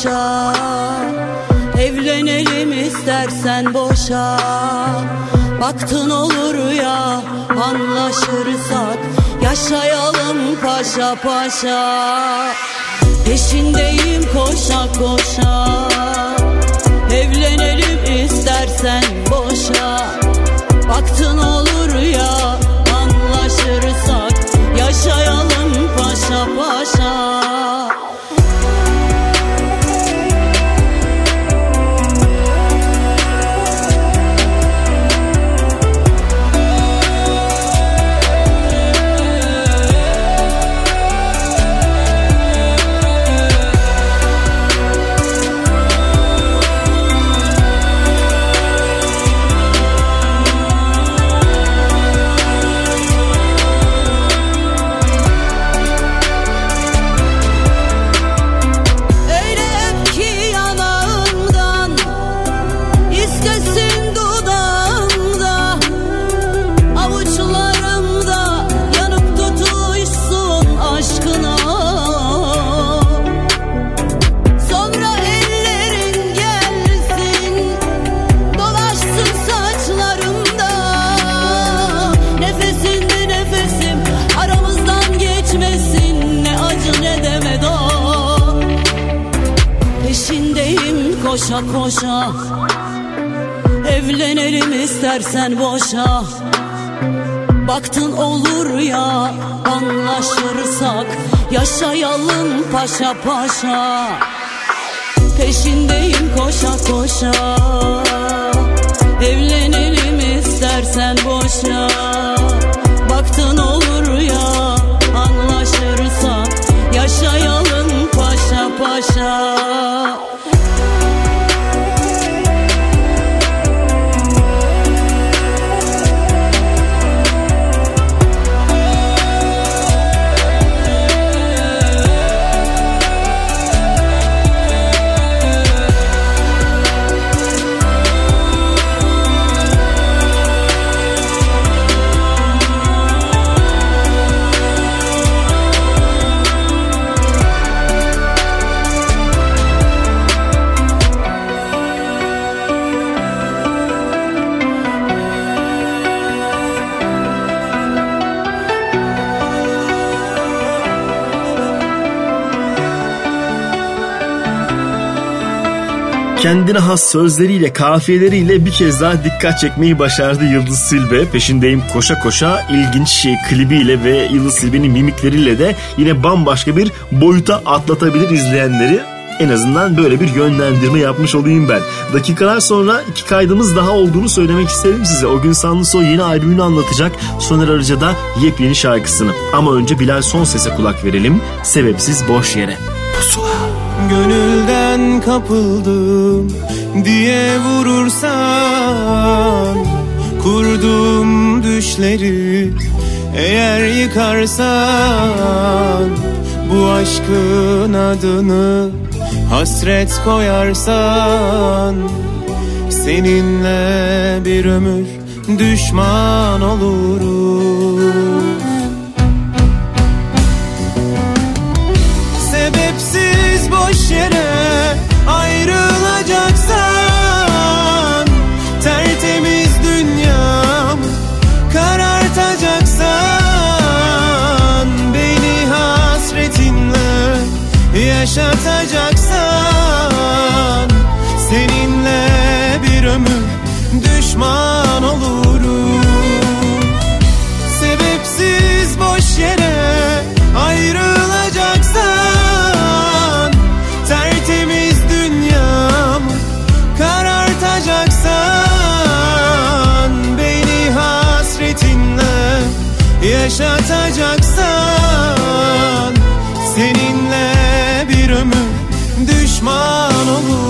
koşa Evlenelim istersen boşa. Baktın olur ya anlaşırsak Yaşayalım paşa paşa. Peşindeyim koşa koşa. Evlenelim istersen boşa. Baktın olur ya anlaşırsak Yaşayalım paşa paşa koşa Evlenelim istersen boşa. Baktın olur ya anlaşırsak Yaşayalım paşa paşa. Peşindeyim koşa koşa. Evlenelim istersen boşa. Baktın olur ya anlaşırsak Yaşayalım paşa paşa Kendine has sözleriyle, kafiyeleriyle bir kez daha dikkat çekmeyi başardı Yıldız Silbe. Peşindeyim koşa koşa ilginç şey klibiyle ve Yıldız Silbe'nin mimikleriyle de yine bambaşka bir boyuta atlatabilir izleyenleri. En azından böyle bir yönlendirme yapmış olayım ben. Dakikalar sonra iki kaydımız daha olduğunu söylemek isterim size. O gün Sanlısoy yeni albümünü anlatacak. Soner Arıca da yepyeni şarkısını. Ama önce Bilal son sese kulak verelim. Sebepsiz boş yere. Pusula. Gönülden kapıldım diye vurursan Kurduğum düşleri eğer yıkarsan Bu aşkın adını hasret koyarsan Seninle bir ömür düşman olurum yere ayrılacaksan Tertemiz dünyamı karartacaksan Beni hasretinle yaşatacaksan Seninle bir ömür düşman olurum yaşatacaksan Seninle bir ömür düşman olurum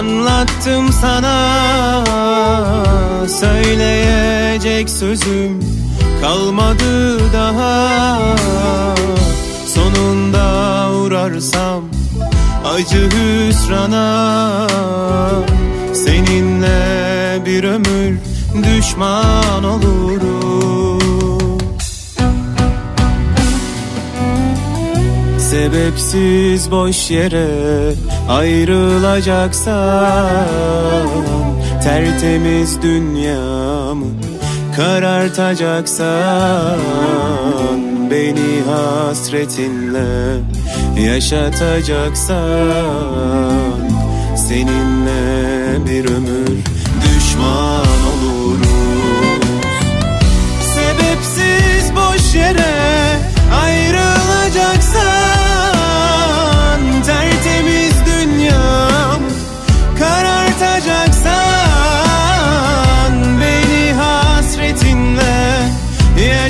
Anlattım sana Söyleyecek sözüm Kalmadı daha. Sonunda uğrarsam Acı hüsrana Seninle bir ömür Düşman olurum. Sebepsiz boş yere ayrılacaksan Tertemiz dünyamı karartacaksan Beni hasretinle yaşatacaksan Seninle bir ömür düşman olurum Sebepsiz boş yere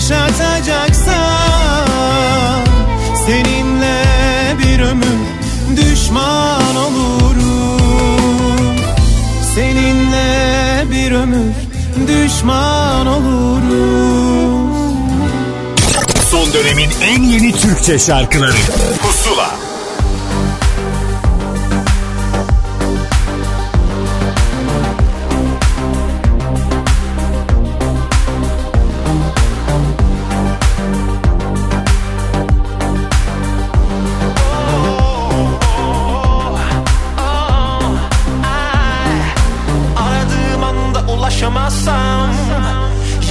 yaşatacaksan Seninle bir ömür düşman olurum. Seninle bir ömür düşman olurum. Son dönemin en yeni Türkçe şarkıları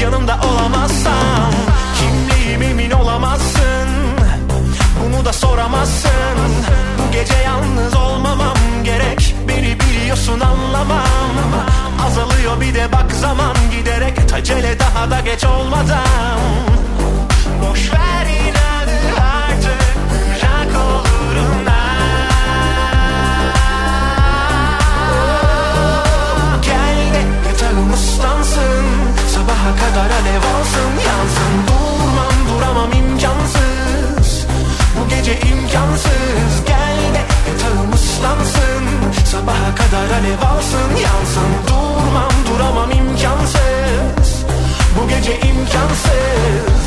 Yanımda olamazsam Kimliğim emin olamazsın Bunu da soramazsın. Bu gece yalnız olmamam gerek Beni biliyorsun anlamam. Azalıyor bir de bak zaman giderek Acele daha da geç olmadan. Boş ver Sabaha kadar alev alsın yansın. Durmam duramam imkansız. Bu gece imkansız. Gel de yatağım ıslansın. Sabaha kadar alev alsın yansın. Durmam duramam imkansız. Bu gece imkansız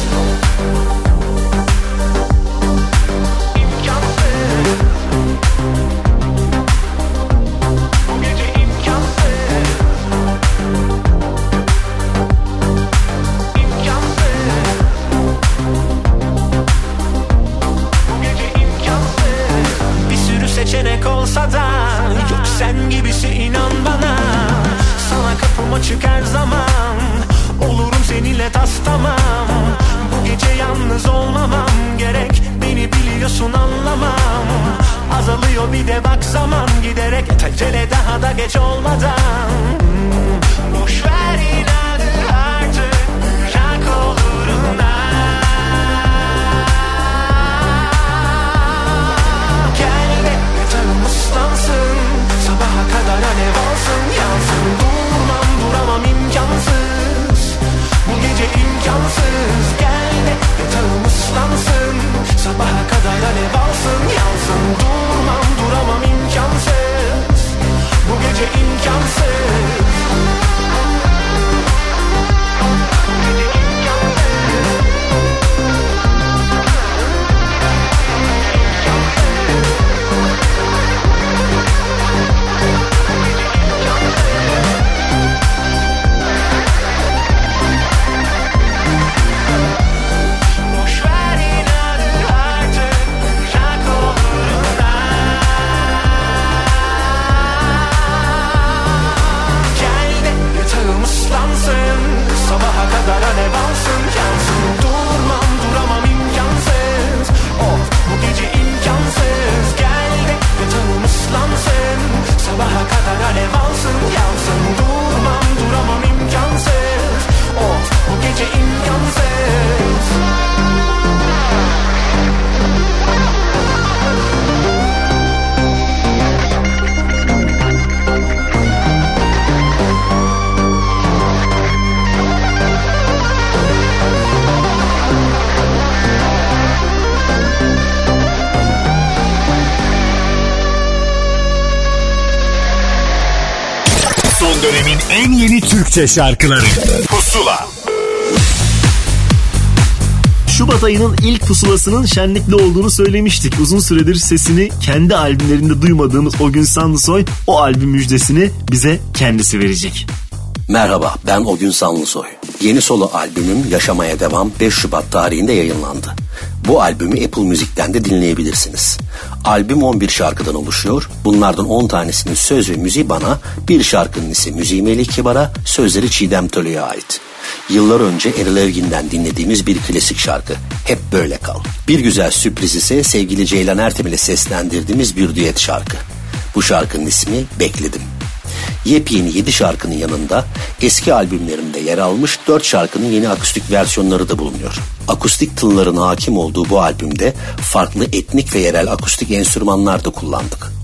Azalıyor. Bir de bak zaman giderek. Acele daha da geç olmadan. Boş ver inadı artık. Yak oluruna Gel de yatağım ıslansın Sabaha kadar alev alsın yansın. Durmam duramam imkansız Bu gece imkansız. Gel de yatağım ıslansın. Sabaha kadar alev alsın. Yansın Durmam duramam imkansız. Bu gece imkansız Sabaha kadar alev alsın yansın Durmam duramam imkansız. Of bu gece imkansız dönemin en yeni Türkçe şarkıları Pusula Şubat ayının ilk pusulasının şenlikli olduğunu söylemiştik. Uzun süredir sesini kendi albümlerinde duymadığımız o gün Sanlısoy o albüm müjdesini bize kendisi verecek. Merhaba ben O Gün Sanlısoy. Yeni solo albümüm Yaşamaya Devam 5 Şubat tarihinde yayınlandı. Bu albümü Apple Müzik'ten de dinleyebilirsiniz. Albüm 11 şarkıdan oluşuyor. Bunlardan 10 tanesinin söz ve müziği bana, bir şarkının ise müziği Melih Kibar'a, sözleri Çiğdem Töle'ye ait. Yıllar önce Erol Evgin'den dinlediğimiz bir klasik şarkı. Hep böyle kal. Bir güzel sürpriz ise sevgili Ceylan Ertem ile seslendirdiğimiz bir düet şarkı. Bu şarkının ismi Bekledim. Yepyeni 7 şarkının yanında eski albümlerimde yer almış 4 şarkının yeni akustik versiyonları da bulunuyor. Akustik tınların hakim olduğu bu albümde farklı etnik ve yerel akustik enstrümanlar da kullandık.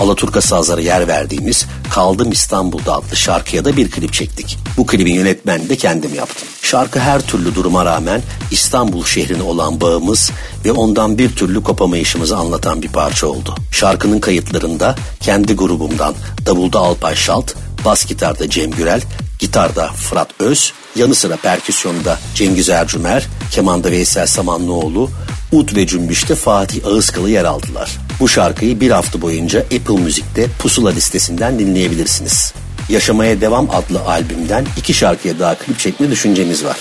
Alaturka sazlara yer verdiğimiz Kaldım İstanbul'da adlı şarkıya da bir klip çektik. Bu klibin yönetmenini de kendim yaptım. Şarkı her türlü duruma rağmen İstanbul şehrine olan bağımız ve ondan bir türlü kopamayışımızı anlatan bir parça oldu. Şarkının kayıtlarında kendi grubumdan Davulda Alpay Şalt, bas gitarda Cem Gürel, gitarda Fırat Öz, yanı sıra perküsyonda Cengiz Ercümer, kemanda Veysel Samanlıoğlu, ud ve cümbüşte Fatih Ağızkalı yer aldılar. Bu şarkıyı bir hafta boyunca Apple Müzik'te Pusula listesinden dinleyebilirsiniz. Yaşamaya Devam adlı albümden iki şarkıya daha klip çekme düşüncemiz var.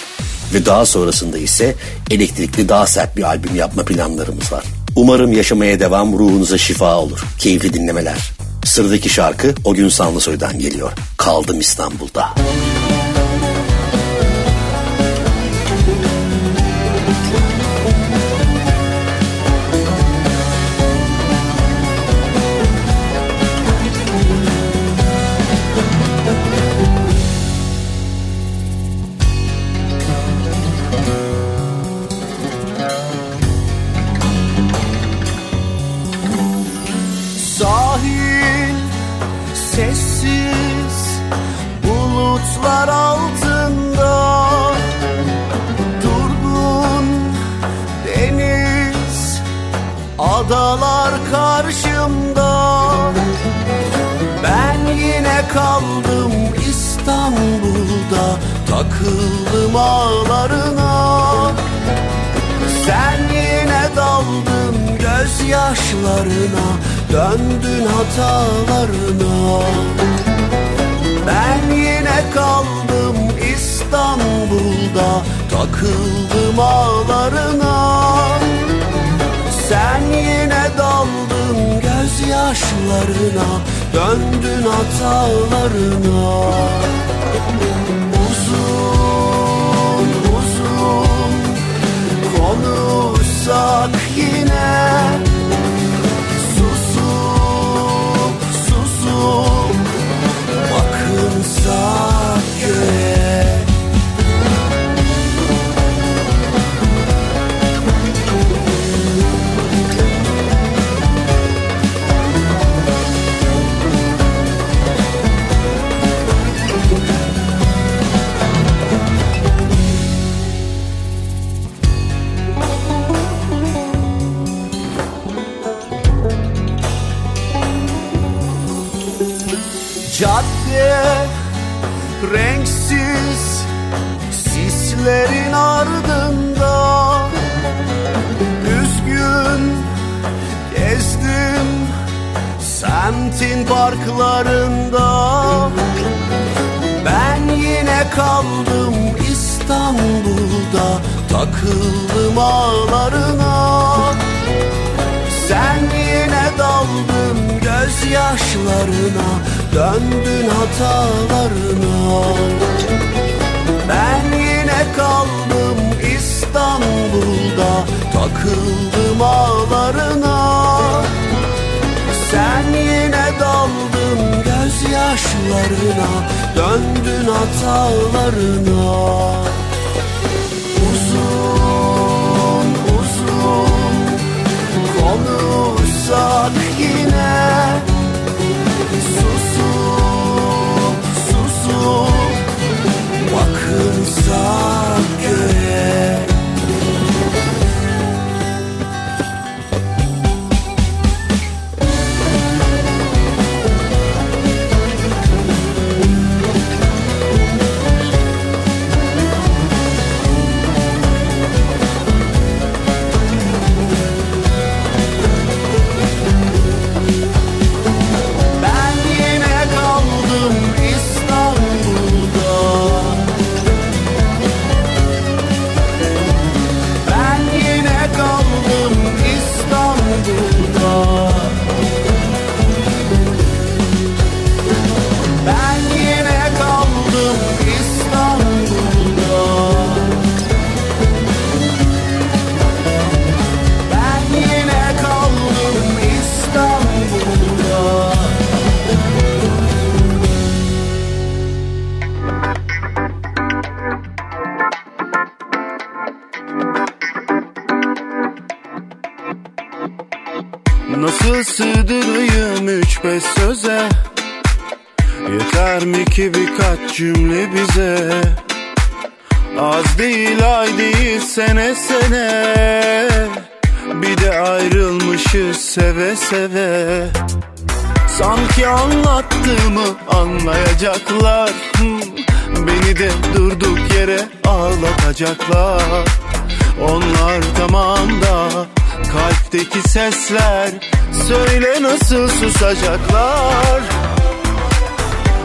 Ve daha sonrasında ise elektrikli daha sert bir albüm yapma planlarımız var. Umarım yaşamaya devam ruhunuza şifa olur. Keyifli dinlemeler. Sıradaki şarkı O Gün Sanlısoy'dan geliyor. Kaldım İstanbul'da. Sahil takıldım ağlarına. Sen yine daldın gözyaşlarına Döndün hatalarına. Ben yine kaldım İstanbul'da Takıldım ağlarına. Sen yine daldın gözyaşlarına Döndün hatalarına konuşsak yine Susup susup bakınsak göğe Renksiz sislerin ardında Üzgün gezdim semtin parklarında Ben yine kaldım İstanbul'da Takıldım ağlarına Sen yine daldın gözyaşlarına Döndün hatalarına. Ben yine kaldım İstanbul'da Takıldım ağlarına. Sen yine daldın gözyaşlarına Döndün hatalarına. Uzun uzun konuşsak bakınsak göğe Ben seve Sanki anlattığımı anlayacaklar. Beni de durduk yere ağlatacaklar. Onlar tamam da kalpteki sesler Söyle nasıl susacaklar?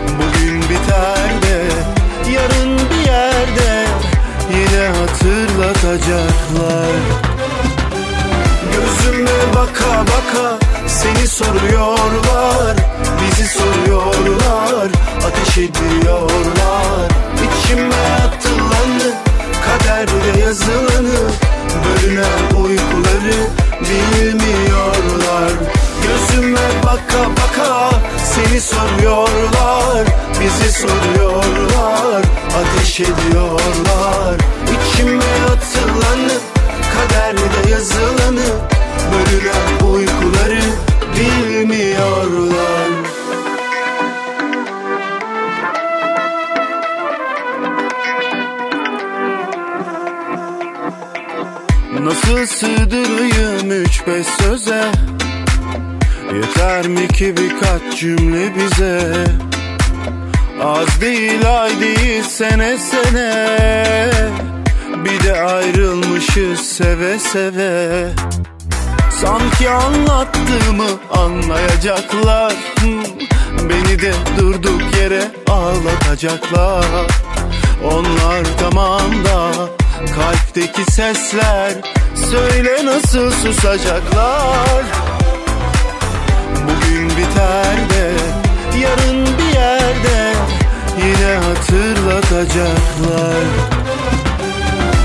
Bugün biter de yarın bir yerde Yine hatırlatacaklar Gözüme baka baka seni soruyorlar Bizi soruyorlar ateş ediyorlar. İçime atılanı kaderde yazılanı Bölünen uykuları bilmiyorlar. Gözüme baka baka seni soruyorlar Bizi soruyorlar ateş ediyorlar. İçime atılanı kaderde yazılanı Bölünen uykuları bilmiyorlar. Nasıl sığdırayım üç beş söze? Yeter mi ki birkaç cümle bize? Az değil ay değil sene sene. Bir de ayrılmışız seve seve Sanki anlattığımı anlayacaklar. Beni de durduk yere ağlatacaklar. Onlar tamam da kalpteki sesler Söyle nasıl susacaklar? Bugün biter de yarın bir yerde Yine hatırlatacaklar.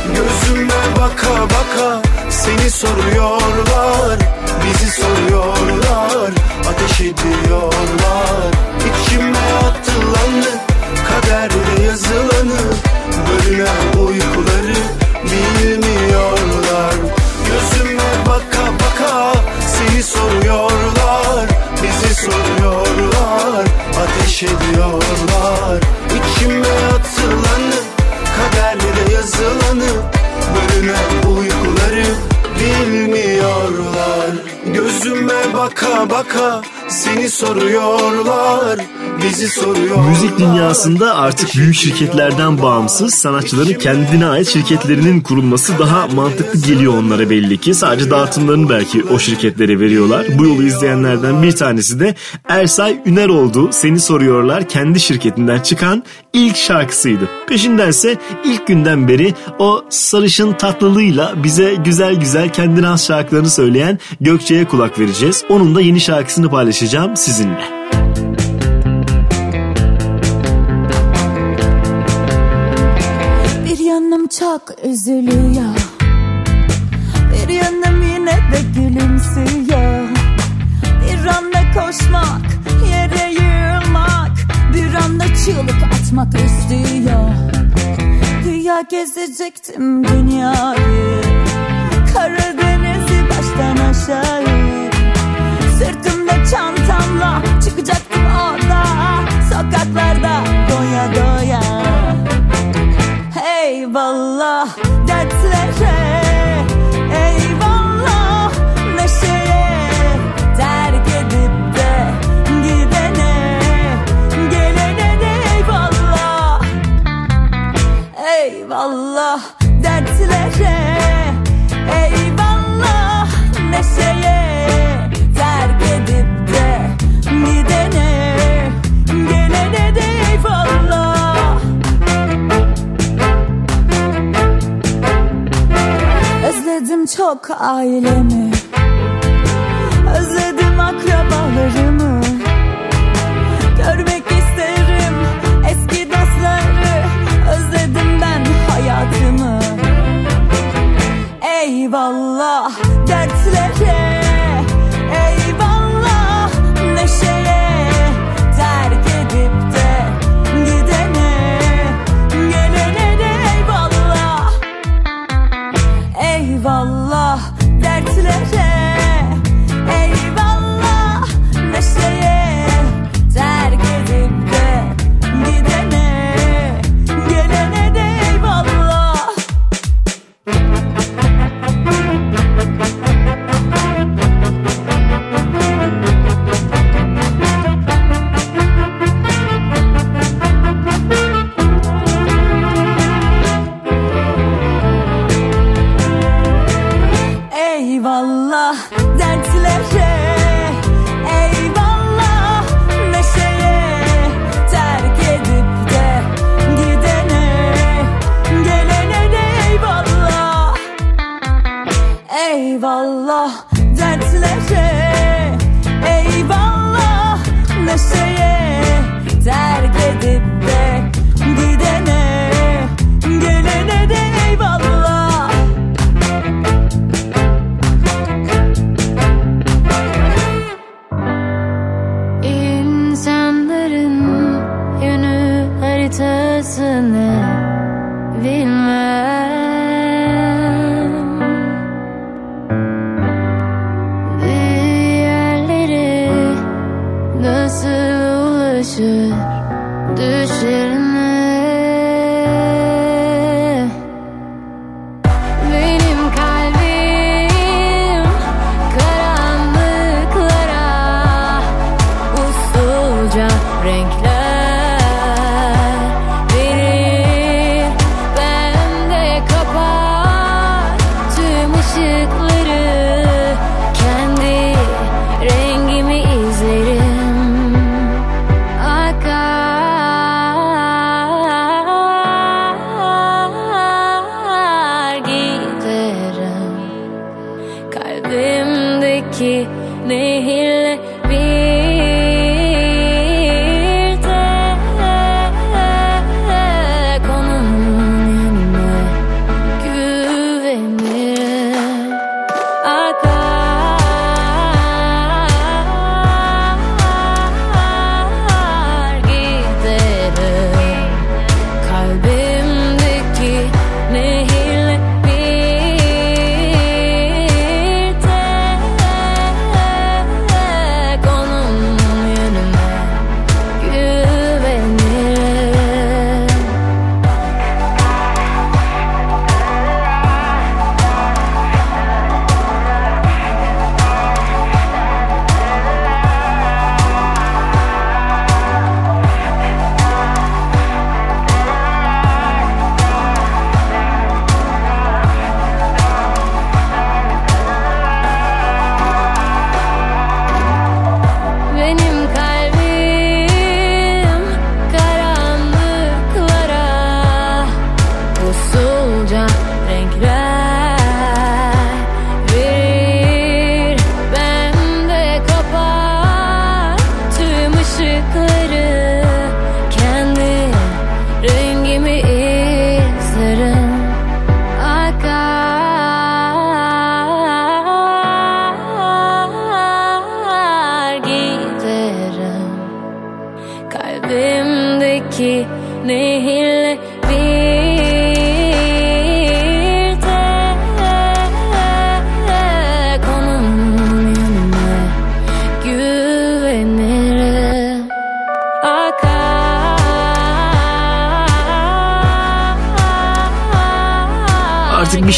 Gözüme baka baka seni soruyorlar Bizi soruyorlar ateş ediyorlar. İçime atılanı kaderde yazılanı Bölünen uykuları bilmiyorlar. Gözüme baka baka seni soruyorlar Bizi soruyorlar ateş ediyorlar. İçime atılanı kaderde yazılanı Bölünen uykuları bilmiyorlar. Gözüme baka baka Seni soruyorlar Bizi soruyorlar Müzik dünyasında artık büyük şirketlerden bağımsız sanatçıların kendine ait şirketlerinin kurulması daha mantıklı geliyor onlara belli ki. Sadece dağıtımlarını belki o şirketlere veriyorlar. Bu yolu izleyenlerden bir tanesi de Ersay Üner oldu. Seni soruyorlar kendi şirketinden çıkan ilk şarkısıydı. Peşindense ilk günden beri o sarışın tatlılığıyla bize güzel güzel kendine has şarkılarını söyleyen Gökçe'ye kulak vereceğiz. Onun da yeni şarkısını paylaşacağım sizinle. Bir yanım çok üzülüyor. Bir yanım yine de gülümsüyor. Bir anda koşmak, yere yığılmak Bir anda çığlık atmak istiyor. Güya gezecektim dünyayı. Karadeniz'i baştan aşağı çantamla çıkacaktım orada. Sokaklarda doya doya. Eyvallah dertlere. Eyvallah neşeye. Terk edip de gidene Gelene de eyvallah. Eyvallah çok ailemi. Özledim akrabalarımı. Görmek isterim eski dostları. Özledim ben hayatımı. Eyvallah dertlere. Eyvallah neşeye. Terk edip de gidene eyvallah. Eyvallah dertlere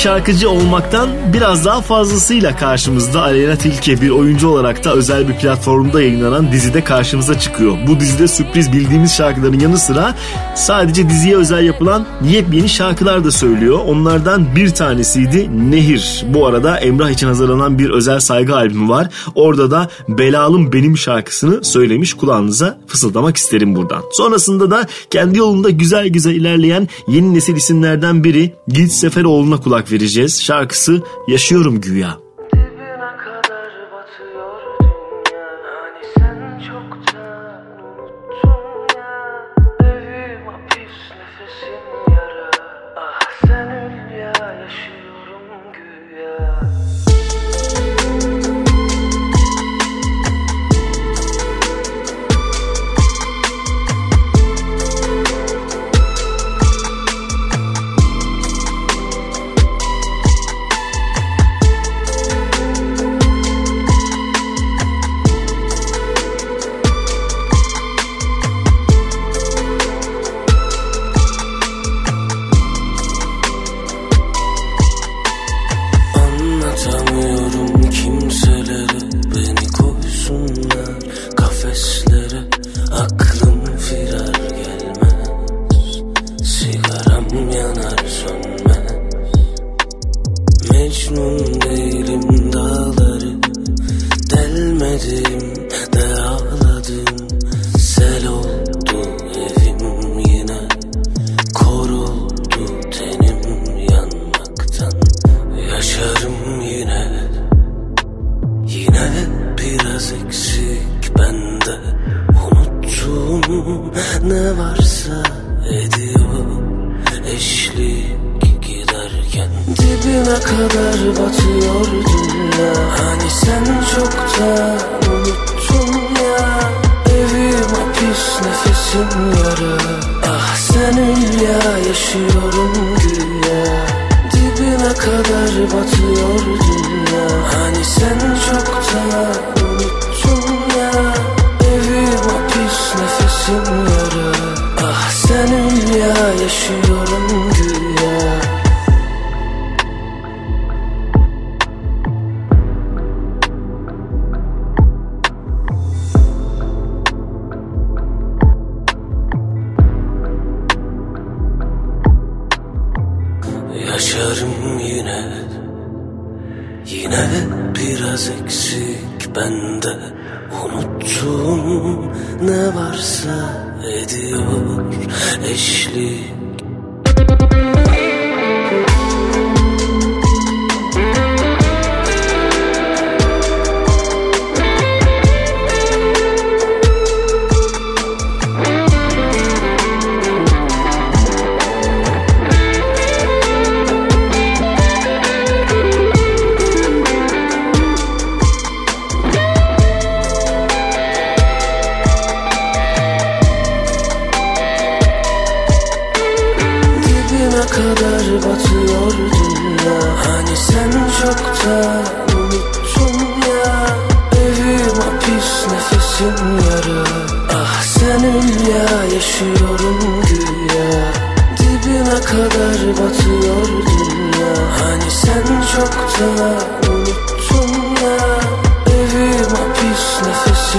artık bir şarkıcı olmaktan biraz daha fazlasıyla karşımızda Aleyna Tilki bir oyuncu olarak da özel bir platformda yayınlanan dizide karşımıza çıkıyor. Bu dizide sürpriz bildiğimiz şarkıların yanı sıra sadece diziye özel yapılan yepyeni şarkılar da söylüyor. Onlardan bir tanesiydi Nehir. Bu arada Emrah için hazırlanan bir özel saygı albümü var. Orada da Belalım Benim şarkısını söylemiş kulağınıza fısıldamak isterim buradan. Sonrasında da kendi yolunda güzel güzel ilerleyen yeni nesil isimlerden biri Git Seferoğlu'na kulak vereceğiz. Şarkısı Yaşıyorum Güya.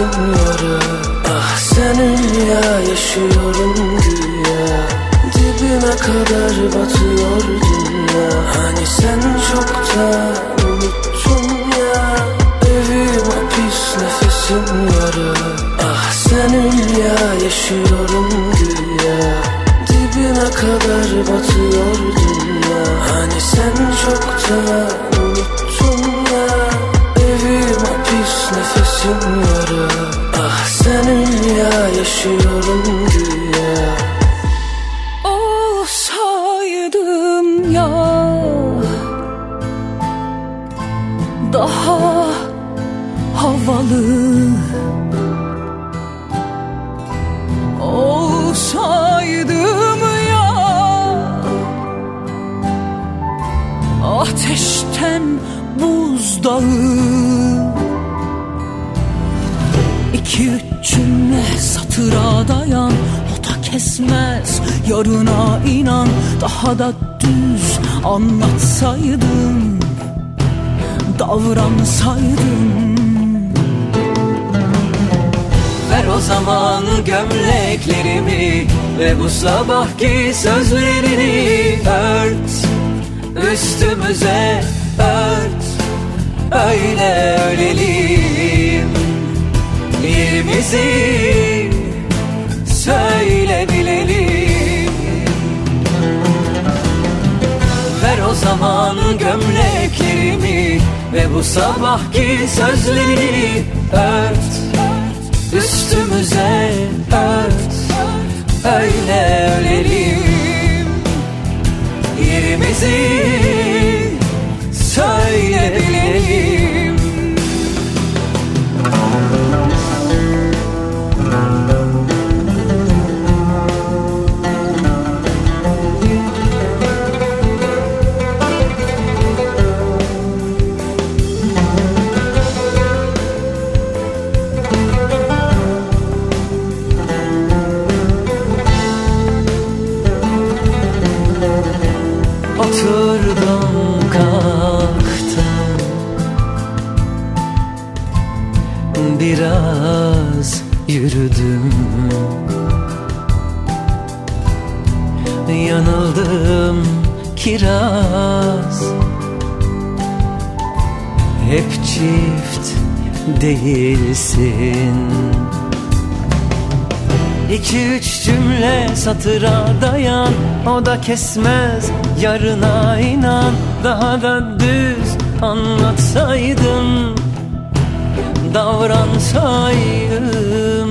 Yara Ah senin ya yaşıyorum güya Dibine kadar batıyor dünya. Hani sen çoktan unuttun ya. Evim hapis nefesim yara Ah senin ya yaşıyorum güya Dibine kadar batıyor dünya. Hani sen çoktan nefesim yara Ah senin ya yaşıyorum güya Daha da düz Anlatsaydın Davransaydın Ver o zaman gömleklerimi Ve bu sabahki sözlerini ört. Üstümüze ört Öyle ölelim Yerimizi söyle Zaman gömleklerimi Ve bu sabahki sözlerini ört. Üstümüze ört Öyle ölelim. Yerimizi söyle kiraz Hep çift değilsin. İki üç cümle satıra dayan. O da kesmez yarına inan. Daha da düz anlatsaydım Davransaydım.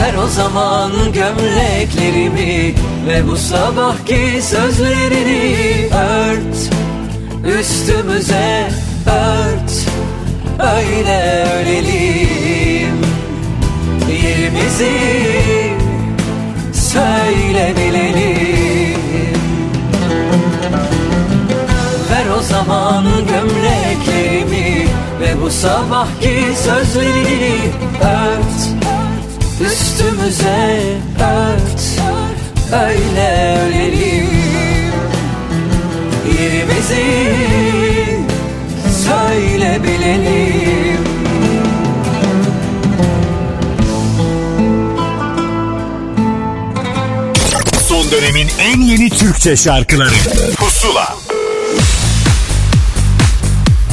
Ver o zaman gömleklerimi Ve bu sabahki sözlerini ört Üstümüze ört. Öyle ölelim Yerimizi söyle bilelim Ver o zaman gömleklerimi Ve bu sabahki sözlerini ört. Üstümüze ört Öyle ölelim Yerimizi söyle bilelim Son dönemin en yeni Türkçe şarkıları Pusula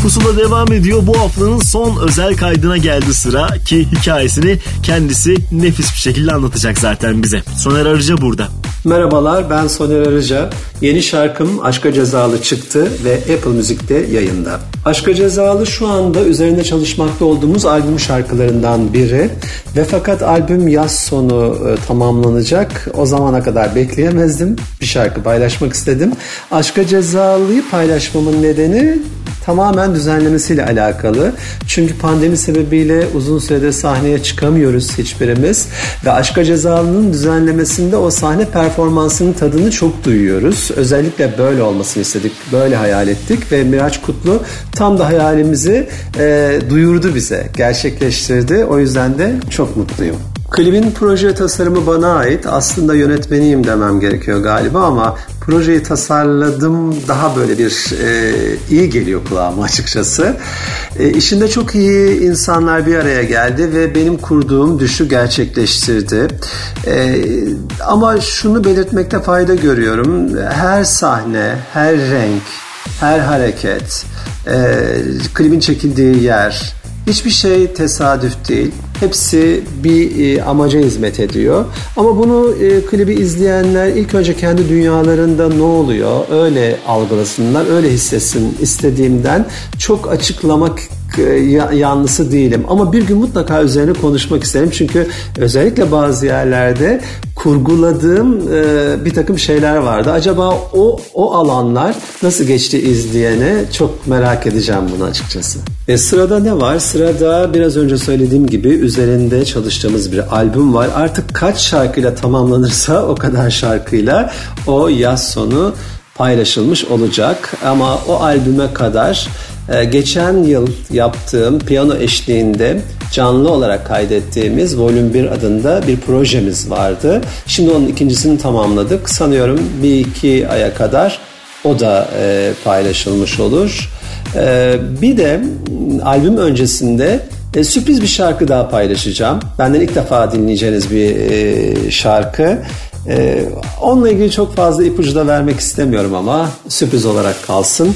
Pusula devam ediyor. Bu haftanın son özel kaydına geldi sıra ki hikayesini kendisi nefis bir şekilde anlatacak zaten bize. Soner Arıca burada. Merhabalar ben Soner Arıca. Yeni şarkım Aşka Cezalı çıktı ve Apple Müzik'te yayında. Aşka Cezalı şu anda üzerinde çalışmakta olduğumuz albüm şarkılarından biri ve fakat albüm yaz sonu e, tamamlanacak. O zamana kadar bekleyemezdim. Bir şarkı paylaşmak istedim. Aşka Cezalı'yı paylaşmamın nedeni tamamen düzenlemesiyle alakalı. Çünkü pandemi sebebiyle uzun süredir sahneye çıkamıyoruz hiçbirimiz ve Aşka Cezalı'nın düzenlemesinde o sahne performansının tadını çok duyuyoruz. Özellikle böyle olmasını istedik, böyle hayal ettik ve Miraç Kutlu tam da hayalimizi e, duyurdu bize, gerçekleştirdi. O yüzden de çok mutluyum. Klibin proje tasarımı bana ait. Aslında yönetmeniyim demem gerekiyor galiba ama projeyi tasarladım daha böyle bir e, iyi geliyor kulağıma açıkçası. E, işinde çok iyi insanlar bir araya geldi ve benim kurduğum düşü gerçekleştirdi. E, ama şunu belirtmekte fayda görüyorum. Her sahne, her renk, her hareket, e, klibin çekildiği yer, hiçbir şey tesadüf değil. Hepsi bir e, amaca hizmet ediyor. Ama bunu e, klibi izleyenler ilk önce kendi dünyalarında ne oluyor öyle algılasınlar, öyle hissetsin istediğimden çok açıklamak yanlısı değilim. Ama bir gün mutlaka üzerine konuşmak isterim. Çünkü özellikle bazı yerlerde kurguladığım e, bir takım şeyler vardı. Acaba o o alanlar nasıl geçti izleyene çok merak edeceğim bunu açıkçası. E, sırada ne var? Sırada biraz önce söylediğim gibi üzerinde çalıştığımız bir albüm var. Artık kaç şarkıyla tamamlanırsa o kadar şarkıyla o yaz sonu paylaşılmış olacak. Ama o albüme kadar geçen yıl yaptığım piyano eşliğinde canlı olarak kaydettiğimiz Volüm 1 adında bir projemiz vardı. Şimdi onun ikincisini tamamladık. Sanıyorum bir iki aya kadar o da e, paylaşılmış olur. E, bir de albüm öncesinde e, sürpriz bir şarkı daha paylaşacağım. Benden ilk defa dinleyeceğiniz bir e, şarkı. E, onunla ilgili çok fazla ipucu da vermek istemiyorum ama sürpriz olarak kalsın.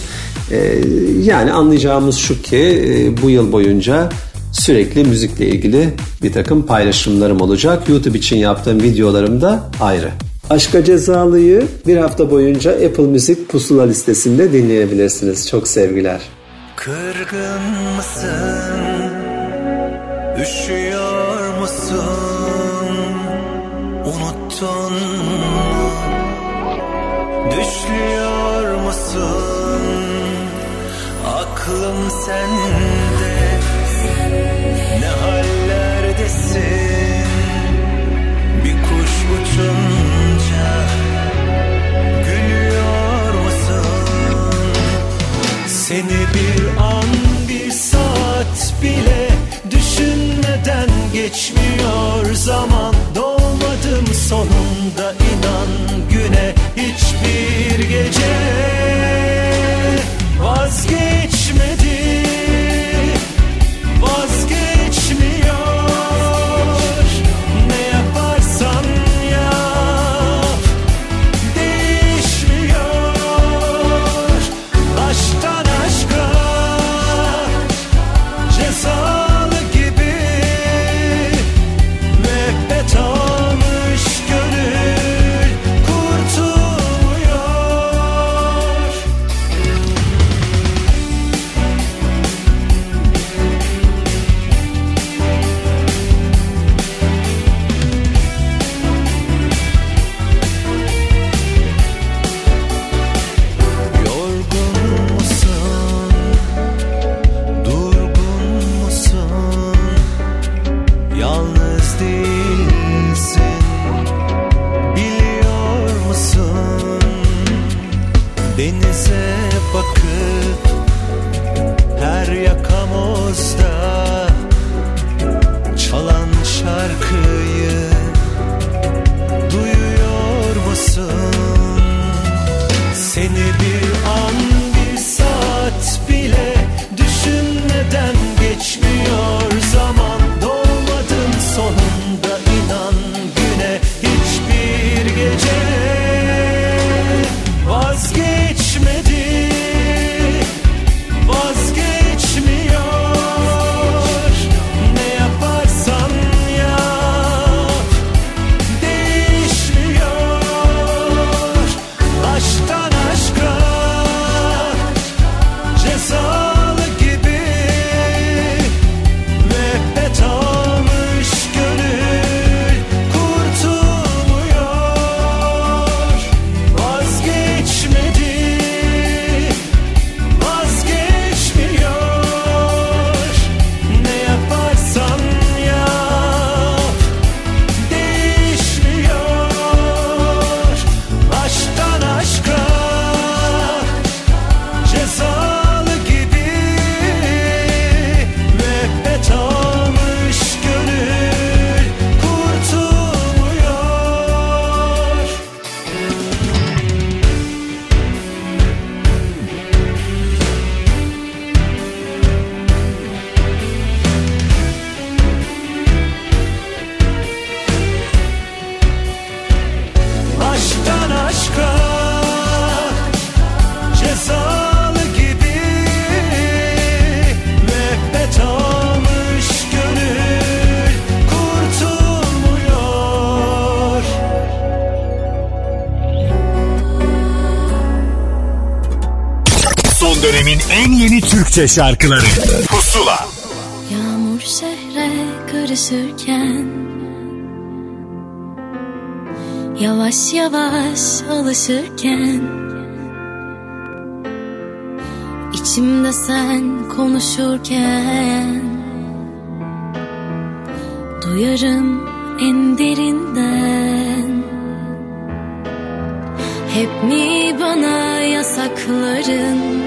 E, yani anlayacağımız şu ki e, bu yıl boyunca sürekli müzikle ilgili bir takım paylaşımlarım olacak. YouTube için yaptığım videolarım da ayrı. Aşka Cezalı'yı bir hafta boyunca Apple Müzik pusula listesinde dinleyebilirsiniz. Çok sevgiler. Kırgın mısın? Üşüyor musun? Unuttun mu? Düşlüyor musun? Aklım sende Ne hallerdesin? Bir kuş uçunca Gülüyor musun? Seni bir an bir saat bile düşünmeden geçmiyor Türkçe şarkıları. Pusula. Yağmur şehre karışırken Yavaş yavaş alışırken içimde sen konuşurken Duyarım en derinden. Hep mi bana yasakların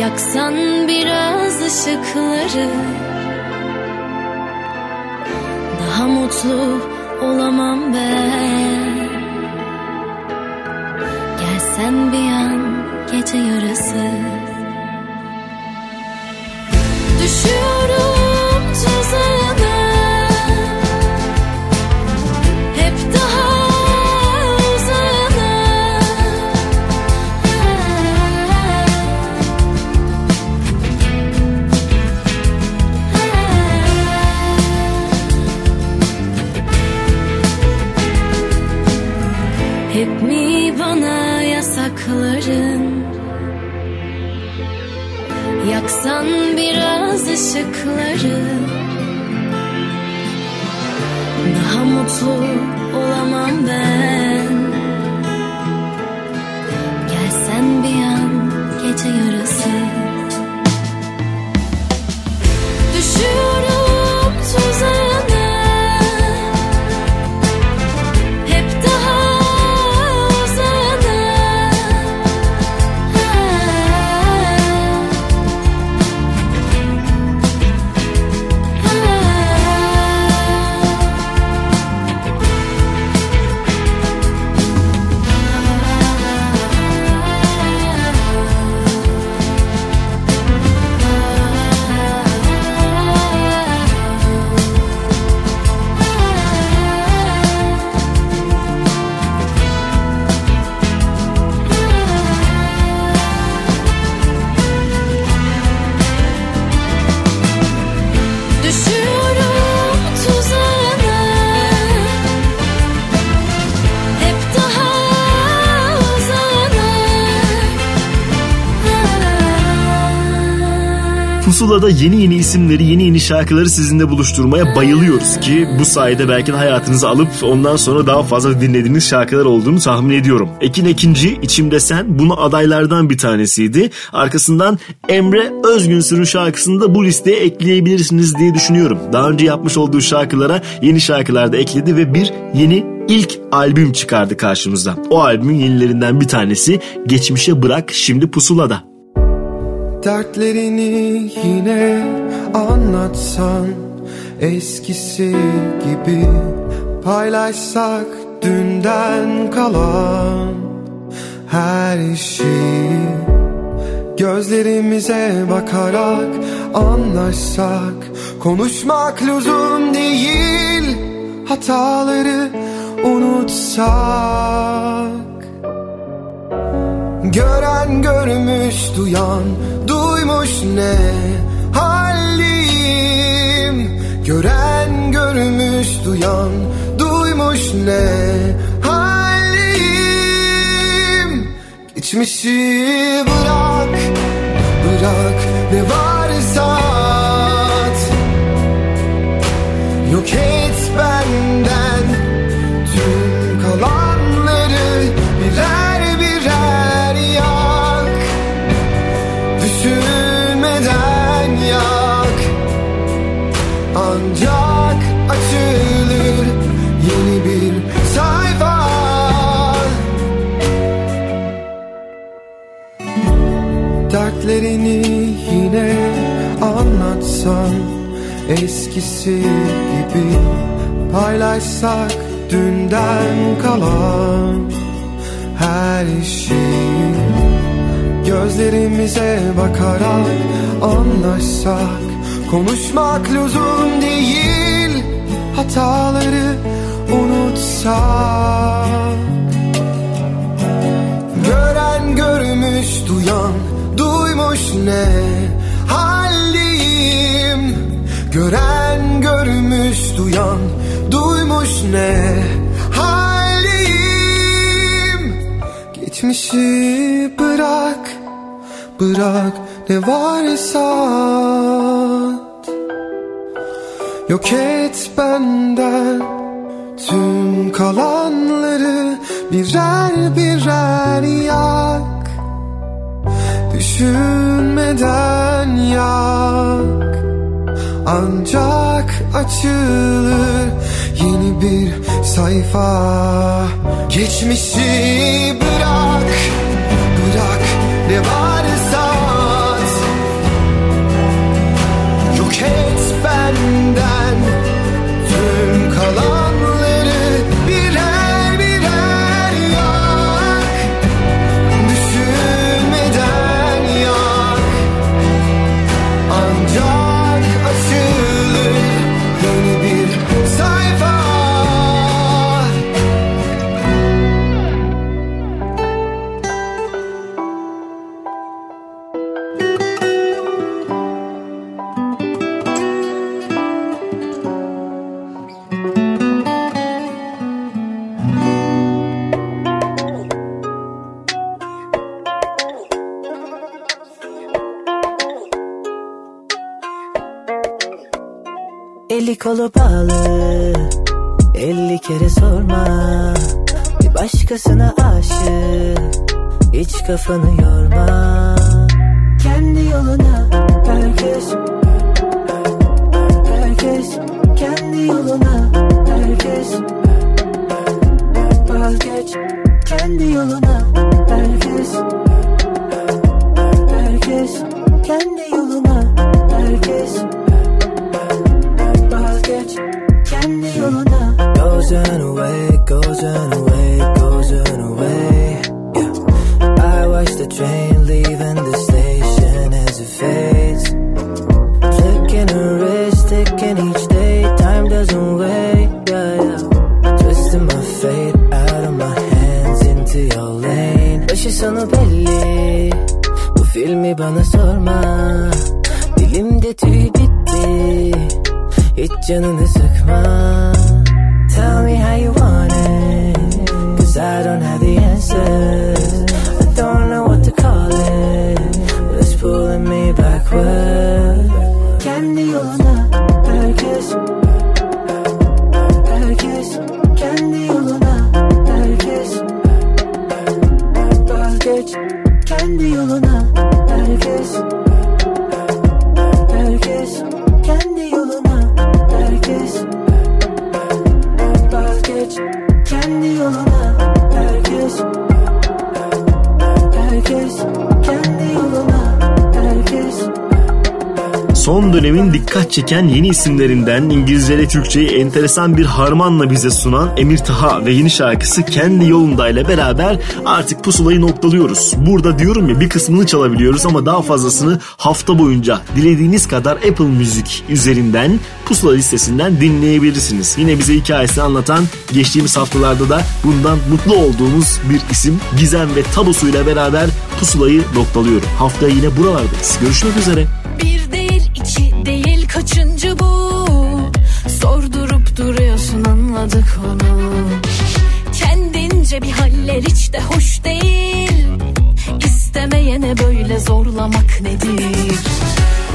Yaksan biraz ışıkları. Daha mutlu olamam ben. Gelsen bir an gece yarısı. Düşüyorum ışıkları Daha mutlu olamam ben Pusula'da yeni yeni isimleri, yeni yeni şarkıları sizinle buluşturmaya bayılıyoruz ki bu sayede belki de hayatınızı alıp ondan sonra daha fazla dinlediğiniz şarkılar olduğunu tahmin ediyorum. Ekin Ekinci, İçimde Sen buna adaylardan bir tanesiydi. Arkasından Emre Özgünsür'ün şarkısını da bu listeye ekleyebilirsiniz diye düşünüyorum. Daha önce yapmış olduğu şarkılara yeni şarkılar da ekledi ve bir yeni ilk albüm çıkardı karşımıza. O albümün yenilerinden bir tanesi Geçmişe Bırak Şimdi Pusula'da. Dertlerini yine anlatsan eskisi gibi paylaşsak dünden kalan her şeyi gözlerimize bakarak anlaşsak konuşmak lüzum değil hataları unutsak Gören görmüş duyan duymuş ne halim Gören görmüş duyan duymuş ne halim Geçmişi bırak bırak ne varsa at. Yok et benden Ancak açılır yeni bir sayfa. Dertlerini yine anlatsan eskisi gibi paylaşsak dünden kalan her şeyi gözlerimize bakarak anlaşsak konuşmak lüzum değil hataları unutsak gören görmüş duyan duymuş ne halim gören görmüş duyan duymuş ne halim geçmişi bırak bırak ne varsa. Yok et benden tüm kalanları birer birer yak. Düşünmeden yak. Ancak açılır yeni bir sayfa. Geçmişi bırak kolu bağlı Elli kere sorma. Bir başkasına aşık. Hiç kafanı yorma. Kendi yoluna Herkes Herkes Kendi yoluna Herkes. Vazgeç. Kendi yoluna Herkes Herkes Kendi yoluna Herkes Goes on away Goes on away Goes on away Yeah. I watch the train leaving the station as it fades. Taking a risk, taking each day. Time doesn't wait, yeah, yeah. Twisting my fate out of my hands into your lane. Başı sonu belli Bu filmi bana sorma. Dilimde tüy bitti. Hiç canını sıkma kendi yoluna Herkes Herkes kendi yoluna Herkes. Vazgeç kendi yoluna Herkes Herkes Son dönemin dikkat çeken yeni isimlerinden İngilizce ile Türkçeyi enteresan bir harmanla bize sunan Emir Taha ve yeni şarkısı Kendi Yolunda ile beraber artık pusulayı noktalıyoruz. Burada diyorum ya bir kısmını çalabiliyoruz ama daha fazlasını hafta boyunca dilediğiniz kadar Apple Müzik üzerinden pusula listesinden dinleyebilirsiniz. Yine bize hikayesini anlatan geçtiğimiz haftalarda da bundan mutlu olduğumuz bir isim Gizem ve tabusuyla beraber pusulayı noktalıyorum. Haftaya yine buralardayız. Görüşmek üzere. Bir değil iki değil kaçıncı bu? Sordurup duruyorsun anladık onu. Kendince bir haller hiç de hoş değil. İstemeyene böyle zorlamak nedir?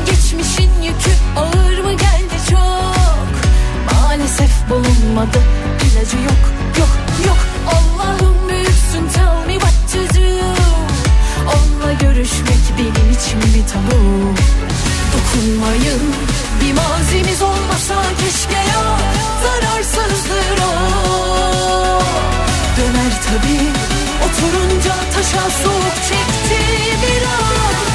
Geçmişin yükü ağır mı geldi çok? Maalesef bulunmadı ilacı yok yok yok. Allah'ım büyüksün tell me what to do. Onunla görüşmek benim için bir tabu Dokunmayın. Bir mazimiz olmasa keşke ya Zararsızdır o. Döner tabi oturunca taşa soğuk çekti bir an